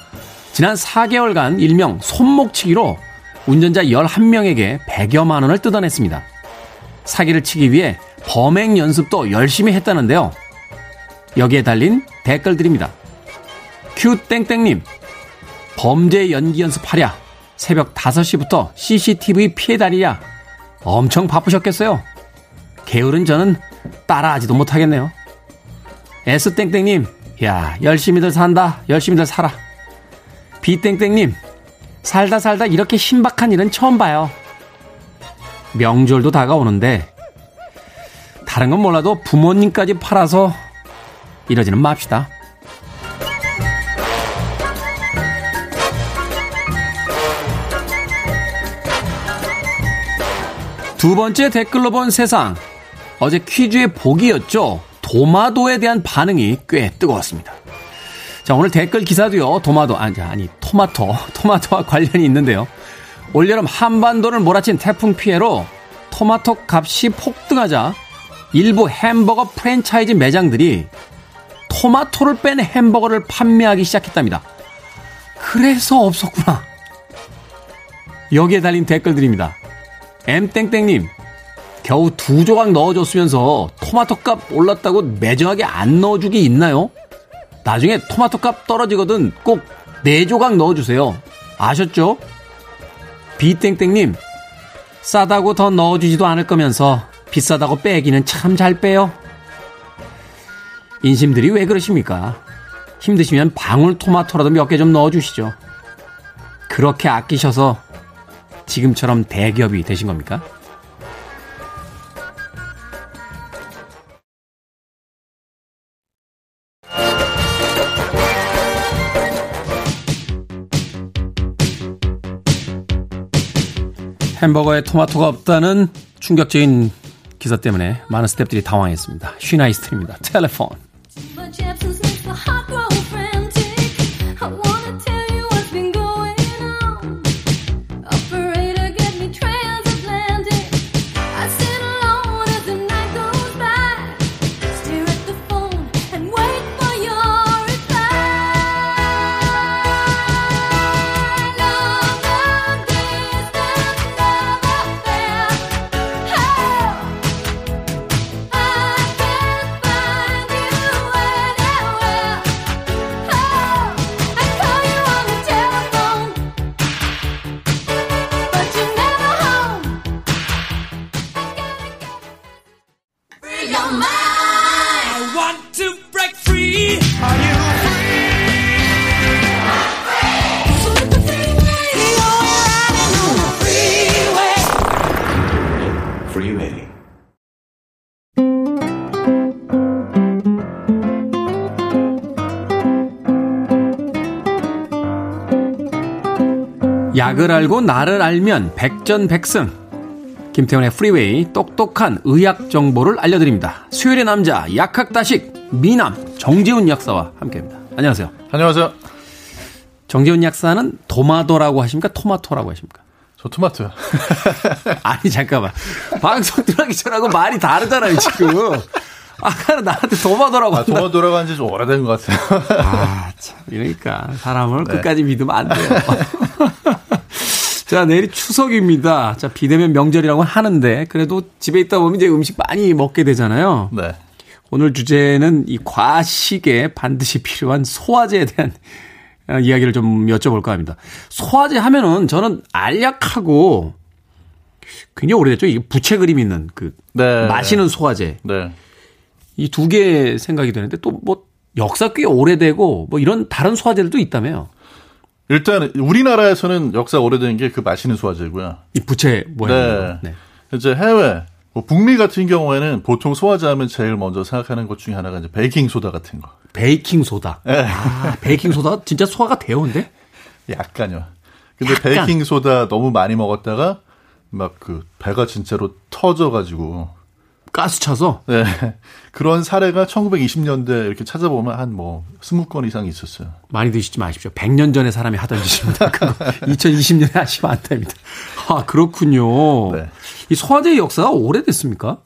지난 4개월간 일명 손목치기로 운전자 11명에게 100여만 원을 뜯어냈습니다. 사기를 치기 위해 범행 연습도 열심히 했다는데요. 여기에 달린 댓글들입니다. 큐땡땡님, 범죄 연기 연습하랴. 새벽 5시부터 CCTV 피해 다니랴. 엄청 바쁘셨겠어요? 게으른 저는 따라하지도 못하겠네요. S땡땡님, 야, 열심히들 산다. 열심히들 살아. B땡땡님, 살다 살다 이렇게 신박한 일은 처음 봐요. 명절도 다가오는데, 다른 건 몰라도 부모님까지 팔아서 이러지는 맙시다. 두 번째 댓글로 본 세상. 어제 퀴즈의 복이었죠. 도마도에 대한 반응이 꽤 뜨거웠습니다. 자, 오늘 댓글 기사도요, 도마도, 아니, 아니, 토마토, 토마토와 관련이 있는데요. 올여름 한반도를 몰아친 태풍 피해로 토마토 값이 폭등하자 일부 햄버거 프랜차이즈 매장들이 토마토를 뺀 햄버거를 판매하기 시작했답니다. 그래서 없었구나. 여기에 달린 댓글들입니다. M땡땡님, 겨우 두 조각 넣어줬으면서 토마토 값 올랐다고 매정하게 안 넣어주기 있나요? 나중에 토마토 값 떨어지거든 꼭 네 조각 넣어주세요. 아셨죠? 비땡땡님, 싸다고 더 넣어주지도 않을 거면서 비싸다고 빼기는 참 잘 빼요. 인심들이 왜 그러십니까? 힘드시면 방울 토마토라도 몇 개 좀 넣어주시죠. 그렇게 아끼셔서 지금처럼 대기업이 되신 겁니까? 햄버거에 토마토가 없다는 충격적인 기사 때문에 많은 스탭들이 당황했습니다. 쉬나이스트입니다. 텔레폰. But absence makes the hot 약을 알고 나를 알면 백전백승. 김태훈의 프리웨이 똑똑한 의학 정보를 알려드립니다. 수요일의 남자 약학다식 미남 정재훈 약사와 함께합니다. 안녕하세요. 안녕하세요. 정재훈 약사는 도마도라고 하십니까? 토마토라고 하십니까? 저 토마토요. 아니 잠깐만 방송 들어가기 전하고 말이 다르잖아요 지금. 아까는 나한테 도마도라고 아. 토마토라고 한 지 좀 오래된 것 같아요. 아, 참. 이러니까 사람을 네. 끝까지 믿으면 안 돼요. 자, 내일이 추석입니다. 자, 비대면 명절이라고 하는데 그래도 집에 있다 보면 이제 음식 많이 먹게 되잖아요. 네. 오늘 주제는 이 과식에 반드시 필요한 소화제에 대한 어, 이야기를 좀 여쭤볼까 합니다. 소화제 하면은 저는 알약하고 굉장히 오래됐죠. 이게 부채 그림 있는 그 네. 마시는 소화제. 네. 이 두 개 생각이 되는데 또 뭐 역사 꽤 오래되고 뭐 이런 다른 소화제들도 있다며요. 일단 우리나라에서는 역사 오래된 게 그 마시는 소화제고요. 이 부채 모양으로. 네. 네. 이제 해외 뭐 북미 같은 경우에는 보통 소화제 하면 제일 먼저 생각하는 것 중에 하나가 이제 베이킹 소다 같은 거. 베이킹 소다. 네. 아, 베이킹 소다 진짜 소화가 돼요, 근데? 약간요. 근데 약간. 베이킹 소다 너무 많이 먹었다가 막 그 배가 진짜로 터져 가지고 가스 차서 네. 그런 사례가 1920년대 이렇게 찾아보면 한 뭐 20건 이상 있었어요. 많이 드시지 마십시오. 100년 전에 사람이 하던 짓입니다. 그거 2020년에 하시면 안 됩니다. 아, 그렇군요. 네. 이 소화제의 역사가 오래됐습니까?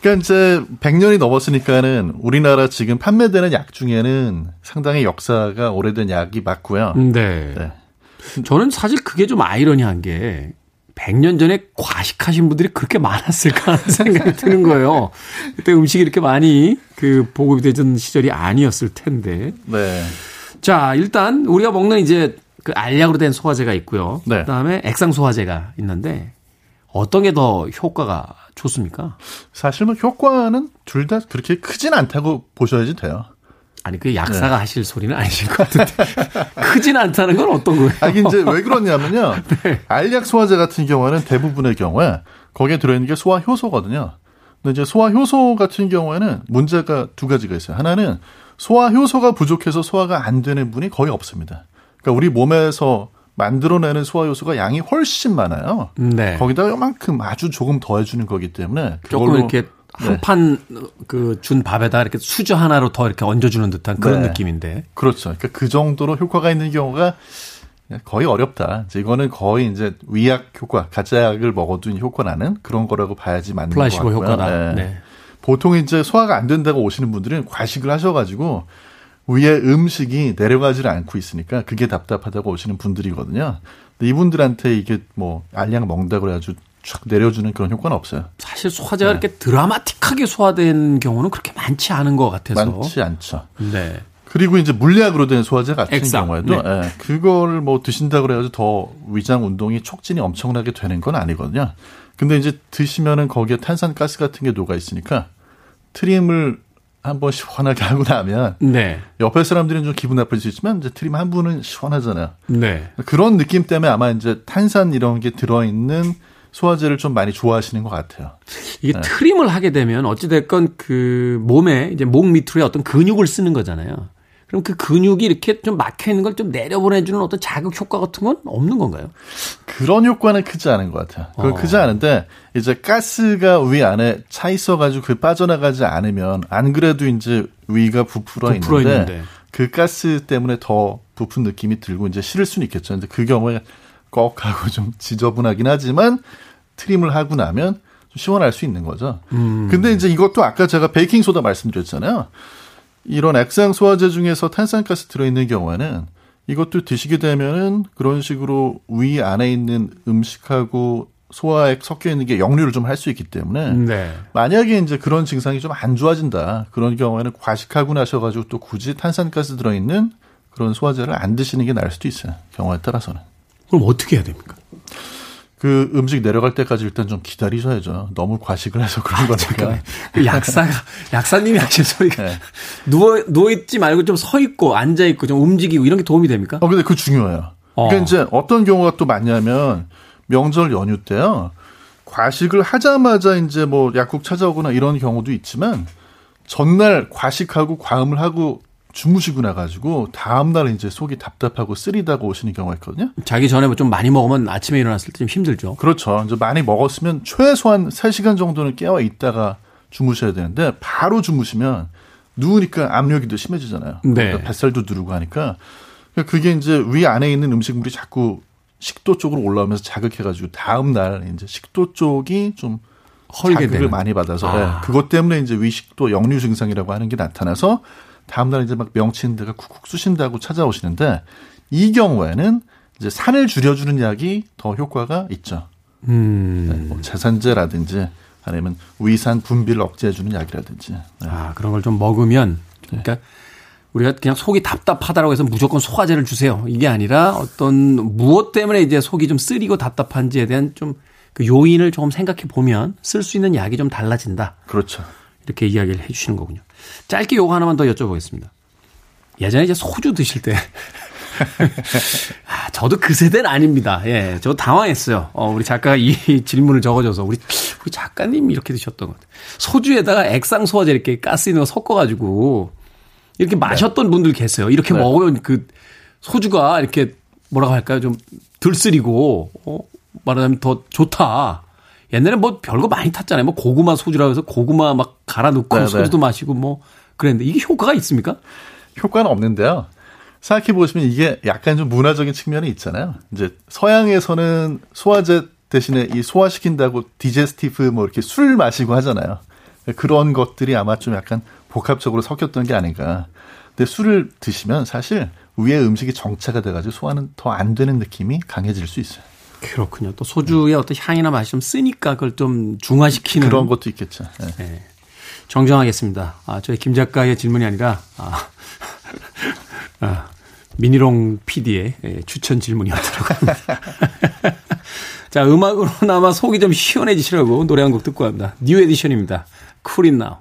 그러니까 이제 100년이 넘었으니까는 우리나라 지금 판매되는 약 중에는 상당히 역사가 오래된 약이 맞고요. 네. 저는 사실 그게 좀 아이러니한 게 100년 전에 과식하신 분들이 그렇게 많았을까 하는 생각이 드는 거예요. 그때 음식이 이렇게 많이 그 보급이 되던 시절이 아니었을 텐데. 네. 자, 일단 우리가 먹는 이제 그 알약으로 된 소화제가 있고요. 네. 그다음에 액상 소화제가 있는데 어떤 게 더 효과가 좋습니까? 사실 뭐 효과는 둘 다 그렇게 크진 않다고 보셔야지 돼요. 아니 그 약사가 네. 하실 소리는 아니실 것 같은데 크진 않다는 건 어떤 거예요? 아, 이제 왜 그러냐면요. 네. 알약 소화제 같은 경우에는 대부분의 경우에 거기에 들어있는 게 소화 효소거든요. 근데 이제 소화 효소 같은 경우에는 문제가 두 가지가 있어요. 하나는 소화 효소가 부족해서 소화가 안 되는 분이 거의 없습니다. 그러니까 우리 몸에서 만들어내는 소화 효소가 양이 훨씬 많아요. 네. 거기다가 요만큼 아주 조금 더해주는 거기 때문에 조금 이렇게 네. 한 판 그 준 밥에다 이렇게 수저 하나로 더 이렇게 얹어주는 듯한 그런 네. 느낌인데. 그렇죠. 그러니까 그 정도로 효과가 있는 경우가 거의 어렵다. 이제 이거는 거의 이제 위약 효과, 가짜 약을 먹어도 효과 나는 그런 거라고 봐야지 맞는 것 플라시보 같고요. 효과다. 네. 네. 보통 이제 소화가 안 된다고 오시는 분들은 과식을 하셔가지고 위에 음식이 내려가지를 않고 있으니까 그게 답답하다고 오시는 분들이거든요. 근데 이분들한테 이게 뭐 알약 먹는다 그래가지고 쫙 내려주는 그런 효과는 없어요. 사실 소화제가 이렇게 드라마틱하게 소화된 경우는 그렇게 많지 않은 것 같아서. 많지 않죠. 네. 그리고 이제 물약으로 된 소화제 같은 액상. 경우에도 네. 예, 그걸 뭐 드신다 그래가지고 더 위장 운동이 촉진이 엄청나게 되는 건 아니거든요. 근데 이제 드시면은 거기에 탄산가스 같은 게 녹아 있으니까 트림을 한번 시원하게 하고 나면 네. 옆에 사람들은 좀 기분 나쁠 수 있지만 이제 트림 한 분은 시원하잖아요. 네. 그런 느낌 때문에 아마 이제 탄산 이런 게 들어있는 소화제를 좀 많이 좋아하시는 것 같아요. 이게 네. 트림을 하게 되면 어찌됐건 그 몸에 이제 목 밑으로 어떤 근육을 쓰는 거잖아요. 그럼 그 근육이 이렇게 좀 막혀 있는 걸 좀 내려보내주는 어떤 자극 효과 같은 건 없는 건가요? 그런 효과는 크지 않은 것 같아요. 그 어. 크지 않은데 이제 가스가 위 안에 차 있어가지고 그 빠져나가지 않으면 안 그래도 이제 위가 부풀어, 부풀어 있는데, 있는데. 그 가스 때문에 더 부푼 느낌이 들고 이제 싫을 수는 있겠죠. 근데 그 경우에 꺽 하고 좀 지저분하긴 하지만 트림을 하고 나면 좀 시원할 수 있는 거죠. 음. 근데 이제 이것도 아까 제가 베이킹 소다 말씀드렸잖아요. 이런 액상 소화제 중에서 탄산가스 들어있는 경우에는 이것도 드시게 되면은 그런 식으로 위 안에 있는 음식하고 소화액 섞여 있는 게 역류를 좀 할 수 있기 때문에 네. 만약에 이제 그런 증상이 좀 안 좋아진다 그런 경우에는 과식하고 나셔가지고 또 굳이 탄산가스 들어있는 그런 소화제를 안 드시는 게 나을 수도 있어요 경우에 따라서는 그럼 어떻게 해야 됩니까? 그 음식 내려갈 때까지 일단 좀 기다리셔야죠 너무 과식을 해서 그런 거니까 그 약사가 약사님이 하실 소리가 네. 누워 누워 있지 말고 좀 서 있고 앉아 있고 좀 움직이고 이런 게 도움이 됩니까? 어, 근데 그 중요해요. 어. 그러니까 이제 어떤 경우가 또 많냐면 명절 연휴 때요. 과식을 하자마자 이제 뭐 약국 찾아오거나 이런 경우도 있지만 전날 과식하고 과음을 하고 주무시고 나가지고 다음날 이제 속이 답답하고 쓰리다고 오시는 경우가 있거든요. 자기 전에 뭐 좀 많이 먹으면 아침에 일어났을 때 좀 힘들죠. 그렇죠. 이제 많이 먹었으면 최소한 3시간 정도는 깨어 있다가 주무셔야 되는데 바로 주무시면 누우니까 압력이 더 심해지잖아요. 네. 그러니까 뱃살도 누르고 하니까 그러니까 그게 이제 위 안에 있는 음식물이 자꾸 식도 쪽으로 올라오면서 자극해가지고 다음 날 이제 식도 쪽이 좀 헐게 자극을 되는. 많이 받아서 아. 네. 그것 때문에 이제 위식도 역류 증상이라고 하는 게 나타나서 다음 날 이제 막 데가 쿡쿡 쑤신다고 찾아오시는데 이 경우에는 이제 산을 줄여주는 약이 더 효과가 있죠. 음. 네, 뭐 제산제라든지 아니면 위산 분비를 억제해주는 약이라든지. 네. 아, 그런 걸 좀 먹으면 그러니까 우리가 그냥 속이 답답하다라고 해서 무조건 소화제를 주세요. 이게 아니라 어떤 무엇 때문에 이제 속이 좀 쓰리고 답답한지에 대한 좀 그 요인을 조금 생각해 보면 쓸 수 있는 약이 좀 달라진다. 그렇죠. 이렇게 이야기를 해 주시는 거군요. 짧게 요거 하나만 더 여쭤보겠습니다. 예전에 이제 소주 드실 때 아, 저도 그 세대는 아닙니다. 예, 저 당황했어요. 어, 우리 작가가 이 질문을 적어줘서 우리 우리 작가님 이렇게 드셨던 것 같아요. 소주에다가 액상 소화제 이렇게 가스 있는 거 섞어가지고 이렇게 마셨던 분들 계세요. 이렇게 네. 먹으면 그 소주가 이렇게 뭐라고 할까요? 좀 들쓰리고 어, 말하자면 더 좋다. 옛날에 뭐 별거 많이 탔잖아요. 뭐 고구마 소주라고 해서 고구마 막 갈아 넣고 네, 네. 소주도 마시고 뭐 그랬는데 이게 효과가 있습니까? 효과는 없는데요. 생각해 보시면 이게 약간 좀 문화적인 측면이 있잖아요. 이제 서양에서는 소화제 대신에 이 소화시킨다고 디제스티브 뭐 이렇게 술 마시고 하잖아요. 그런 것들이 아마 좀 약간 복합적으로 섞였던 게 아닌가. 근데 술을 드시면 사실 위에 음식이 정체가 돼가지고 소화는 더 안 되는 느낌이 강해질 수 있어요. 그렇군요. 또 소주의 어떤 향이나 맛이 좀 쓰니까 그걸 좀 중화시키는 그런 것도 있겠죠. 네. 네. 정정하겠습니다. 아, 저희 김 작가의 질문이 아니라 아, 아, 미니롱 PD의 예, 추천 질문이었더라고요. 자, 음악으로나마 속이 좀 시원해지시라고 노래 한 곡 듣고 합니다. New Edition입니다. Cool It Now.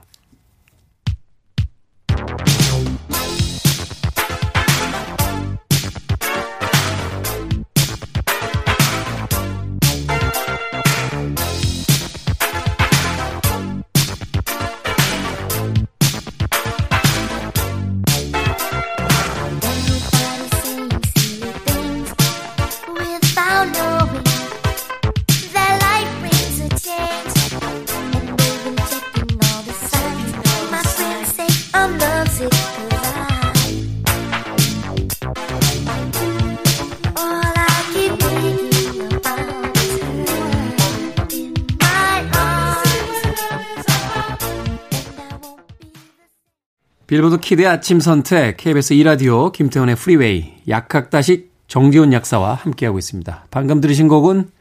빌보드 키드의 아침 선택, KBS 2라디오, 김태훈의 프리웨이, 약학다식 정재훈 약사와 함께하고 있습니다. 방금 들으신 곡은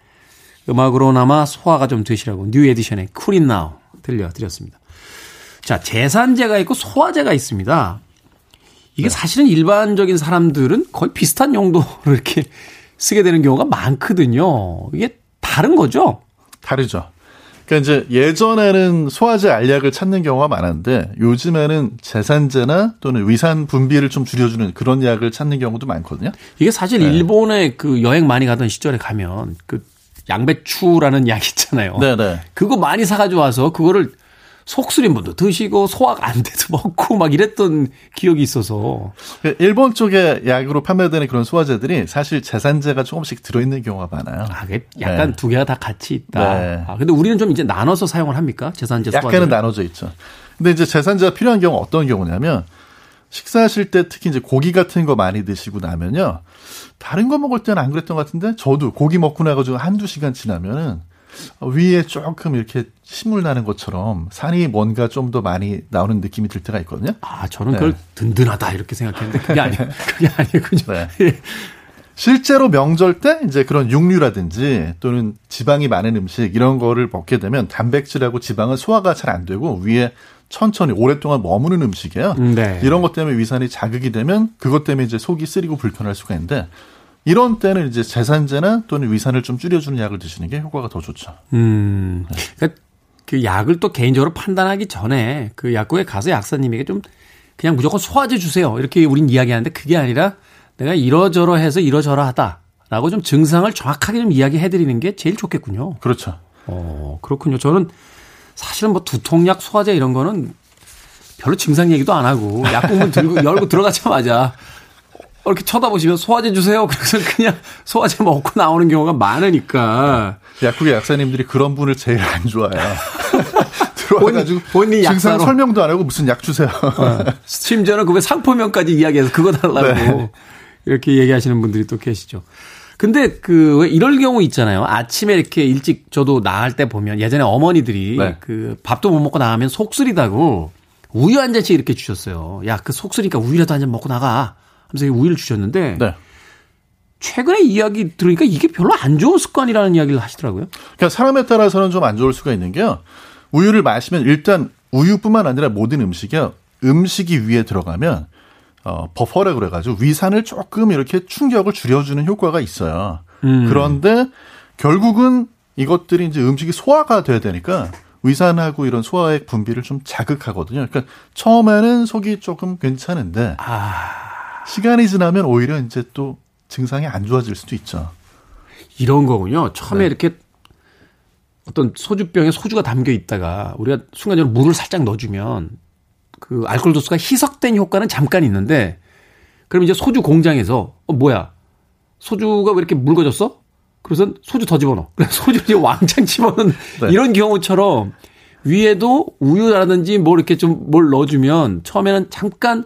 음악으로나마 소화가 좀 되시라고 New Edition의 Cool It Now 들려드렸습니다. 자, 제산제가 있고 소화제가 있습니다. 이게 사실은 일반적인 사람들은 거의 비슷한 용도로 이렇게 쓰게 되는 경우가 많거든요. 이게 다른 거죠? 다르죠. 그러니까 이제 예전에는 소화제 알약을 찾는 경우가 많았는데 요즘에는 제산제나 또는 위산 분비를 좀 줄여주는 그런 약을 찾는 경우도 많거든요. 이게 사실 네. 일본에 그 여행 많이 가던 시절에 가면 그 양배추라는 약 있잖아요. 네네. 그거 많이 사가지고 와서 그거를 속쓰린 분도 드시고 소화가 안 돼도 먹고 막 이랬던 기억이 있어서 그 일본 쪽에 약으로 판매되는 그런 소화제들이 사실 제산제가 조금씩 들어있는 경우가 많아요. 아, 그게 약간 네. 두 개가 다 같이 있다. 네. 아, 근데 우리는 좀 이제 나눠서 사용을 합니까? 제산제 소화제. 약간은 나눠져 있죠. 근데 이제 제산제가 필요한 경우 어떤 경우냐면 식사하실 때 특히 이제 고기 같은 거 많이 드시고 나면요. 다른 거 먹을 때는 안 그랬던 것 같은데 저도 고기 먹고 나가지고 한두 시간 지나면은 위에 조금 이렇게 신물 나는 것처럼 산이 뭔가 좀 더 많이 나오는 느낌이 들 때가 있거든요. 아, 저는 그걸 든든하다 이렇게 생각했는데 그게 아니 그게 아니군요. 네. 실제로 명절 때 이제 그런 육류라든지 또는 지방이 많은 음식 이런 거를 먹게 되면 단백질하고 지방은 소화가 잘 안 되고 위에 천천히 오랫동안 머무는 음식이에요. 네. 이런 것 때문에 위산이 자극이 되면 그것 때문에 이제 속이 쓰리고 불편할 수가 있는데 이런 때는 이제 제산제나 또는 위산을 좀 줄여주는 약을 드시는 게 효과가 더 좋죠. 음. 그러니까 그 약을 또 개인적으로 판단하기 전에 그 약국에 가서 약사님에게 좀 그냥 무조건 소화제 주세요. 이렇게 우린 이야기하는데 그게 아니라 내가 이러저러해서 이러저러하다라고 좀 증상을 정확하게 좀 이야기해 드리는 게 제일 좋겠군요. 그렇죠. 어, 그렇군요. 저는 사실은 뭐 두통약, 소화제 이런 거는 별로 증상 얘기도 안 하고 약국문 들고 열고 들어가자마자 이렇게 쳐다보시면 소화제 주세요. 그래서 그냥 소화제 먹고 나오는 경우가 많으니까. 약국의 약사님들이 그런 분을 제일 안 좋아해요. 들어와가지고 본인 증상 약사로. 설명도 안 하고 무슨 약 주세요. 심지어는 그거 상표명까지 이야기해서 그거 달라고 네. 이렇게 얘기하시는 분들이 또 계시죠. 근데 그왜 이럴 경우 있잖아요. 아침에 이렇게 일찍 저도 나갈 때 보면 예전에 어머니들이 네. 그 밥도 못 먹고 나가면 속쓰리다고 우유 한 잔씩 이렇게 주셨어요. 야, 그 속쓰니까 우유라도 한 잔 먹고 나가. 하면서 이 우유를 주셨는데 네. 최근에 이야기 들으니까 이게 별로 안 좋은 습관이라는 이야기를 하시더라고요. 그러니까 사람에 따라서는 좀 안 좋을 수가 있는 게요. 우유를 마시면 일단 우유뿐만 아니라 모든 음식이요. 음식이 위에 들어가면 어, 버퍼라 그래가지고 위산을 조금 이렇게 충격을 줄여주는 효과가 있어요. 음. 그런데 결국은 이것들이 이제 음식이 소화가 돼야 되니까 위산하고 이런 소화액 분비를 좀 자극하거든요. 그러니까 처음에는 속이 조금 괜찮은데 시간이 지나면 오히려 이제 또 증상이 안 좋아질 수도 있죠. 이런 거군요. 처음에 네. 이렇게 어떤 소주병에 소주가 담겨 있다가 우리가 순간적으로 물을 살짝 넣어주면 그 알코올 도수가 희석된 효과는 잠깐 있는데 그럼 이제 소주 공장에서 어 뭐야 소주가 왜 이렇게 묽어졌어? 그래서 소주 더 집어넣어. 그래서 소주를 이제 왕창 집어넣는 네. 이런 경우처럼 위에도 우유라든지 뭘 이렇게 좀 뭘 넣어주면 처음에는 잠깐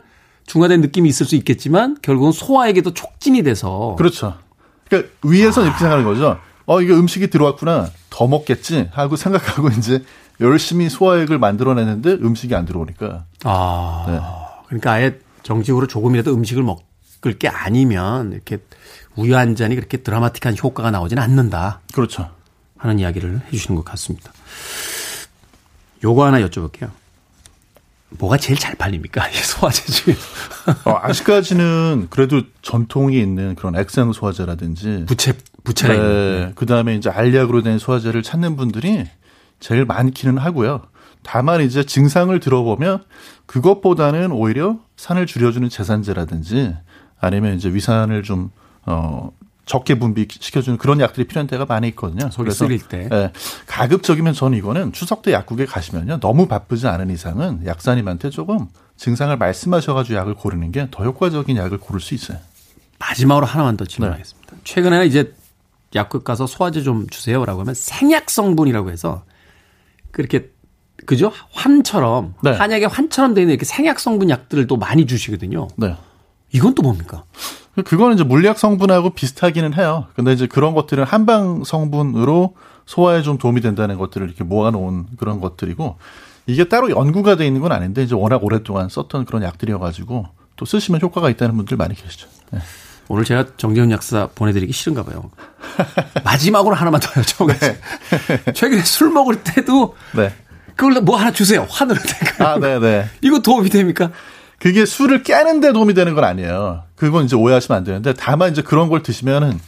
중화된 느낌이 있을 수 있겠지만 결국은 소화에게도 촉진이 돼서 그렇죠. 그러니까 위에서 이렇게 생각하는 거죠. 어, 이게 음식이 들어왔구나. 더 먹겠지. 하고 생각하고 이제 열심히 소화액을 만들어내는데 음식이 안 들어오니까. 아, 네. 그러니까 아예 정식으로 조금이라도 음식을 먹을 게 아니면 이렇게 우유 한 잔이 그렇게 드라마틱한 효과가 나오지는 않는다 그렇죠. 하는 이야기를 해주시는 것 같습니다. 요거 하나 여쭤볼게요. 뭐가 제일 잘 팔립니까? 이 소화제 중에. 어, 아직까지는 그래도 전통이 있는 그런 액상 소화제라든지 부채, 부채가 있는. 그 다음에 이제 알약으로 된 소화제를 찾는 분들이 제일 많기는 하고요. 다만 이제 증상을 들어보면 그것보다는 오히려 산을 줄여주는 제산제라든지 아니면 이제 위산을 좀, 어, 적게 분비시켜주는 그런 약들이 필요한 때가 많이 있거든요. 속이 쓰릴 때. 예, 가급적이면 저는 이거는 추석 때 약국에 가시면요. 너무 바쁘지 않은 이상은 약사님한테 조금 증상을 말씀하셔가지고 약을 고르는 게 더 효과적인 약을 고를 수 있어요. 마지막으로 하나만 더 질문하겠습니다. 최근에는 이제 약국 가서 소화제 좀 주세요라고 하면 생약 성분이라고 해서 그렇게 그죠? 환처럼 네. 한약의 환처럼 되어 있는 이렇게 생약 성분 약들을 또 많이 주시거든요. 네. 이건 또 뭡니까? 그거는 이제 물리학 성분하고 비슷하기는 해요. 근데 이제 그런 것들은 한방 성분으로 소화에 좀 도움이 된다는 것들을 이렇게 모아놓은 그런 것들이고 이게 따로 연구가 돼 있는 건 아닌데 이제 워낙 오랫동안 썼던 그런 약들이어가지고 또 쓰시면 효과가 있다는 분들 많이 계시죠. 네. 오늘 제가 정재훈 약사 보내드리기 싫은가 봐요. 마지막으로 하나만 더 여쭤보겠습니다. 네. 최근에 술 먹을 때도 네. 그걸 뭐 하나 주세요. 환으로 될까요? 아, 네네. 이거 도움이 됩니까? 그게 술을 깨는데 도움이 되는 건 아니에요. 그건 이제 오해하시면 안 되는데 다만 이제 그런 걸 드시면은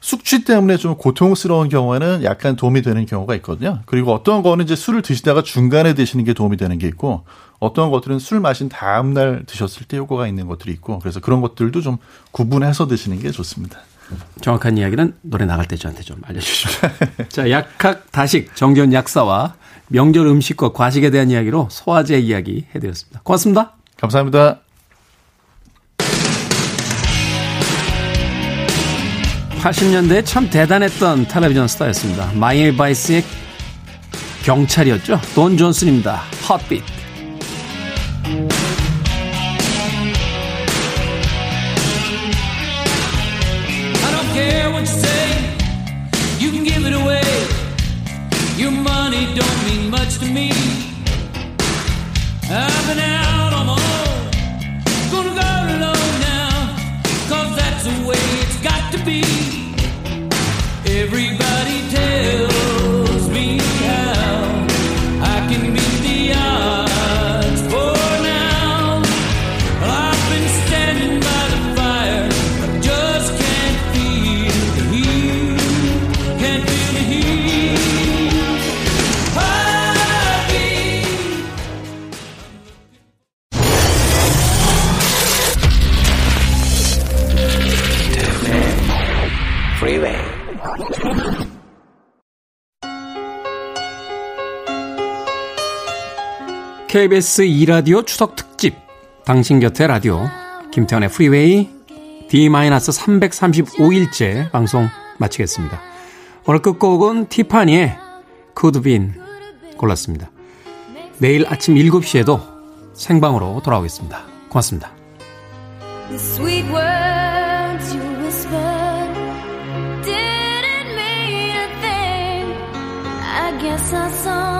숙취 때문에 좀 고통스러운 경우에는 약간 도움이 되는 경우가 있거든요. 그리고 어떤 거는 이제 술을 드시다가 중간에 드시는 게 도움이 되는 게 있고 어떤 것들은 술 마신 다음 날 드셨을 때 효과가 있는 것들이 있고 그래서 그런 것들도 좀 구분해서 드시는 게 좋습니다. 정확한 이야기는 노래 나갈 때 저한테 좀 알려주십시오. 자, 약학 다식 정전 약사와 명절 음식과 과식에 대한 이야기로 소화제 이야기 해드렸습니다. 고맙습니다. 감사합니다. 80년대에 참 대단했던 텔레비전 스타였습니다. 마이애미 바이스의 경찰이었죠. 돈 존슨입니다. 헛빛. I don't care what you say, you can give it away. Your money don't mean much to me. I've been out be. KBS 2라디오 추석 특집 당신 곁에 라디오 김태현의 프리웨이 D-335일째 방송 마치겠습니다. 오늘 끝곡은 티파니의 Been 골랐습니다. 내일 아침 7시에도 생방으로 돌아오겠습니다. 고맙습니다. Guess I saw